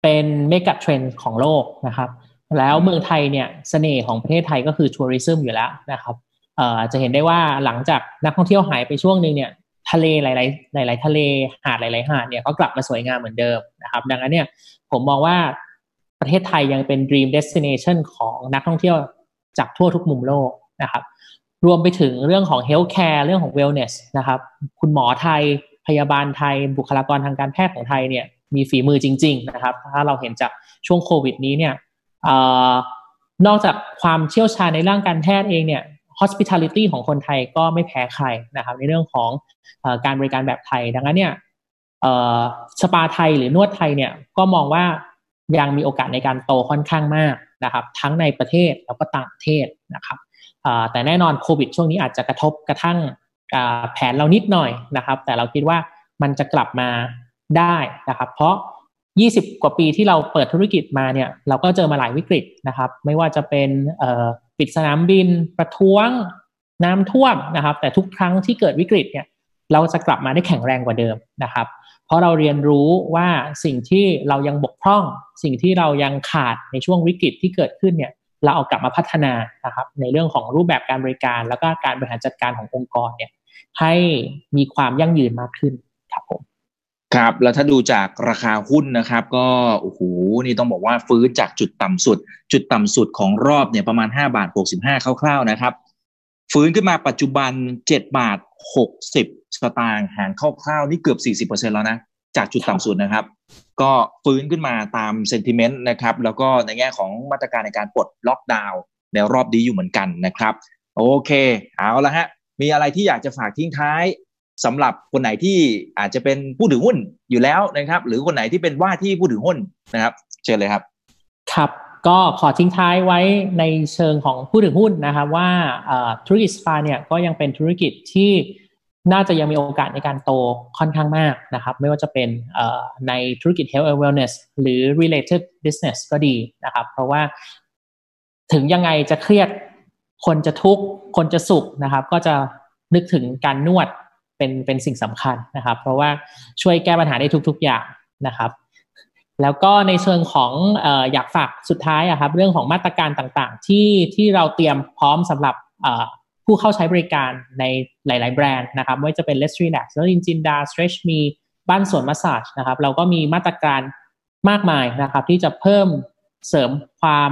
เป็น mega trend ของโลกนะครับ แล้วเมืองไทยเนี่ยเสน่ห์ของประเทศไทยก็คือ tourism อยู่แล้วนะครับเอ่อจะเห็นได้ว่าหลังจากนักท่องเที่ยวหายไปช่วงหนึ่งเนี่ยทะเลหลาย ๆ หลาย ๆ ทะเลหาดหลาย ๆ หาดเนี่ยก็กลับมาสวยงามเหมือนเดิมนะครับ ดังนั้นเนี่ยผมมองว่าประเทศไทยยังเป็น dream destination ของนักท่องเที่ยวจากทั่วทุกมุมโลกนะครับ รวมไปถึงเรื่องของ healthcare เรื่องของ wellness นะครับ คุณหมอไทยพยาบาลไทย บุคลากรทางการแพทย์ของไทยเนี่ยมีฝีมือจริง ๆ นะครับ ถ้าเราเห็นจากช่วงโควิดนี้เนี่ย นอกจากความเชี่ยวชาญในร่างการแพทย์เองเนี่ย hospitality ของคนไทยก็ไม่แพ้ใครนะครับ ในเรื่องของอการบริการแบบไทย ดังนั้นเนี่ยสปาไทยหรือนวดไทยเนี่ยก็มองว่ายังมีโอกาสในการโตค่อนข้างมากนะครับ ทั้งในประเทศแล้วก็ต่างประเทศนะครับแต่แน่นอนโควิดช่วงนี้อาจจะกระทบกระทั่งแผนเรานิดหน่อยนะครับ แต่เราคิดว่ามันจะกลับมาได้นะครับ เพราะ 20 กว่าปีที่เราเปิดธุรกิจมาเนี่ยเราก็เจอมาหลายวิกฤตนะครับ ไม่ว่าจะเป็นปิดสนามบิน ประท้วงน้ำท่วมนะครับ แต่ทุกครั้งที่เกิดวิกฤตเนี่ยเราจะกลับมาได้แข็งแรงกว่าเดิมนะครับ เพราะเราเรียนรู้ว่าสิ่งที่เรายังบกพร่อง สิ่งที่เรายังขาดในช่วงวิกฤตที่เกิดขึ้นเนี่ยเราเอากลับมาพัฒนานะครับ ในเรื่องของรูปแบบการบริการ แล้วก็การบริหารจัดการขององค์กรเนี่ยให้มีความยั่งยืนมากขึ้นครับผม ครับแล้วถ้าดูจากราคาหุ้นนะครับ ก็โอ้โหนี่ต้องบอกว่าฟื้นจากจุดต่ำสุด จุดต่ำสุดของรอบเนี่ยประมาณ5บาท65คร่าวๆนะครับ ฟื้นขึ้นมาปัจจุบัน7บาท60 สตางค์หารคร่าวๆนี่เกือบ 40%แล้วนะ จากจุดต่ำสุดนะครับ ก็ฟื้นขึ้นมาตามเซนติเมนต์นะครับ แล้วก็ในแง่ของมาตรการในการปลดล็อกดาวน์ในรอบนี้อยู่เหมือนกันนะครับ โอเค เอาละฮะ มีอะไรที่อยากจะฝากทิ้งท้าย สำหรับคนไหนที่อาจจะเป็นผู้ถือหุ้นอยู่แล้วนะครับ หรือคนไหนที่เป็นว่าที่ผู้ถือหุ้นนะครับ เชิญเลยครับ ครับก็ขอทิ้งท้ายไว้ในเชิงของผู้ถือหุ้นนะครับว่าธุรกิจสปาเนี่ยก็ยังเป็นธุรกิจที่น่าจะยังมีโอกาสในการโตค่อนข้างมากนะครับ ไม่ว่าจะเป็นในธุรกิจ health and wellness หรือ related business ก็ดีนะครับ เพราะว่าถึงยังไงจะเครียดคนจะทุกข์คนจะสุขนะครับ ก็จะนึกถึงการนวด เป็นเป็นสิ่งสำคัญนะครับ เพราะว่าช่วยแก้ปัญหาได้ทุก ๆอย่างนะครับ แล้วก็ในเชิงของอยากฝากสุดท้ายอะครับ เรื่องของมาตรการต่างๆ ที่ที่เราเตรียมพร้อมสำหรับผู้เข้าใช้บริการในหลาย ๆ แบรนด์นะครับไม่ว่าจะเป็น Let's Relax แล้วจินจินดา Stretch มีบ้านสวนมัสซาจนะครับ เราก็มีมาตรการมากมายนะครับ ที่จะเพิ่มเสริมความ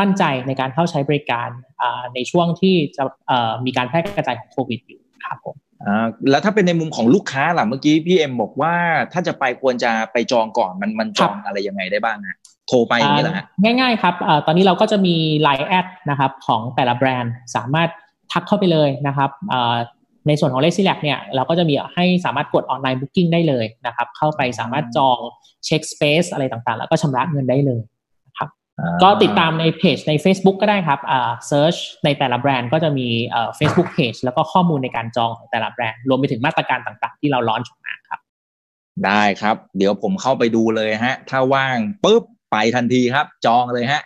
มั่นใจในการเข้าใช้บริการในช่วงที่จะมีการแพร่กระจายของโควิดอยู่ครับผม แล้วถ้าเป็นในมุมของลูกค้าล่ะเมื่อกี้พี่เอ็มบอกว่าถ้าจะไปควรจะไปจองก่อนมันมันจองอะไรยังไงได้บ้างฮะโทรไปอย่างนี้เหรอฮะง่ายๆครับตอนนี้เราก็จะมี Line แอดนะครับของแต่ละแบรนด์สามารถทักเข้าไปเลยนะครับในส่วนของ l e x i l a b เนี่ยเราก็จะมีให้สามารถกด online booking ได้เลยนะครับเข้าไปสามารถจองเช็ค space อะไรต่างๆ แล้วก็ชำระเงินได้เลยนะครับ ก็ติดตามในเพจใน Facebook ก็ได้ครับอ่า search ในแต่ละแบรนด์ก็จะมีเอ่อ Facebook Page แล้วก็ข้อมูลในการจองของแต่ละแบรนด์ รวมไปถึงมาตรการต่างๆ ที่เรา launch ออกมาครับ ได้ครับ เดี๋ยวผมเข้าไปดูเลยฮะ ถ้าว่างปุ๊บไปทันทีครับ จองเลยฮะ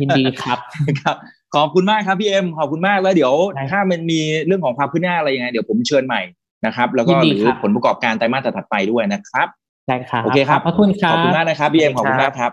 ยินดีครับครับขอบคุณมากครับพี่เอ็มขอบคุณมากแล้วเดี๋ยว ถ้ามันมีเรื่องของความคืบหน้าอะไรยังไงเดี๋ยวผมเชิญใหม่นะครับ แล้วก็หรือผลประกอบการไตรมาสถัดไปด้วยนะครับได้ครับโอเคครับขอบคุณครับขอบคุณมากนะครับพี่เอ็มขอบคุณมากครับ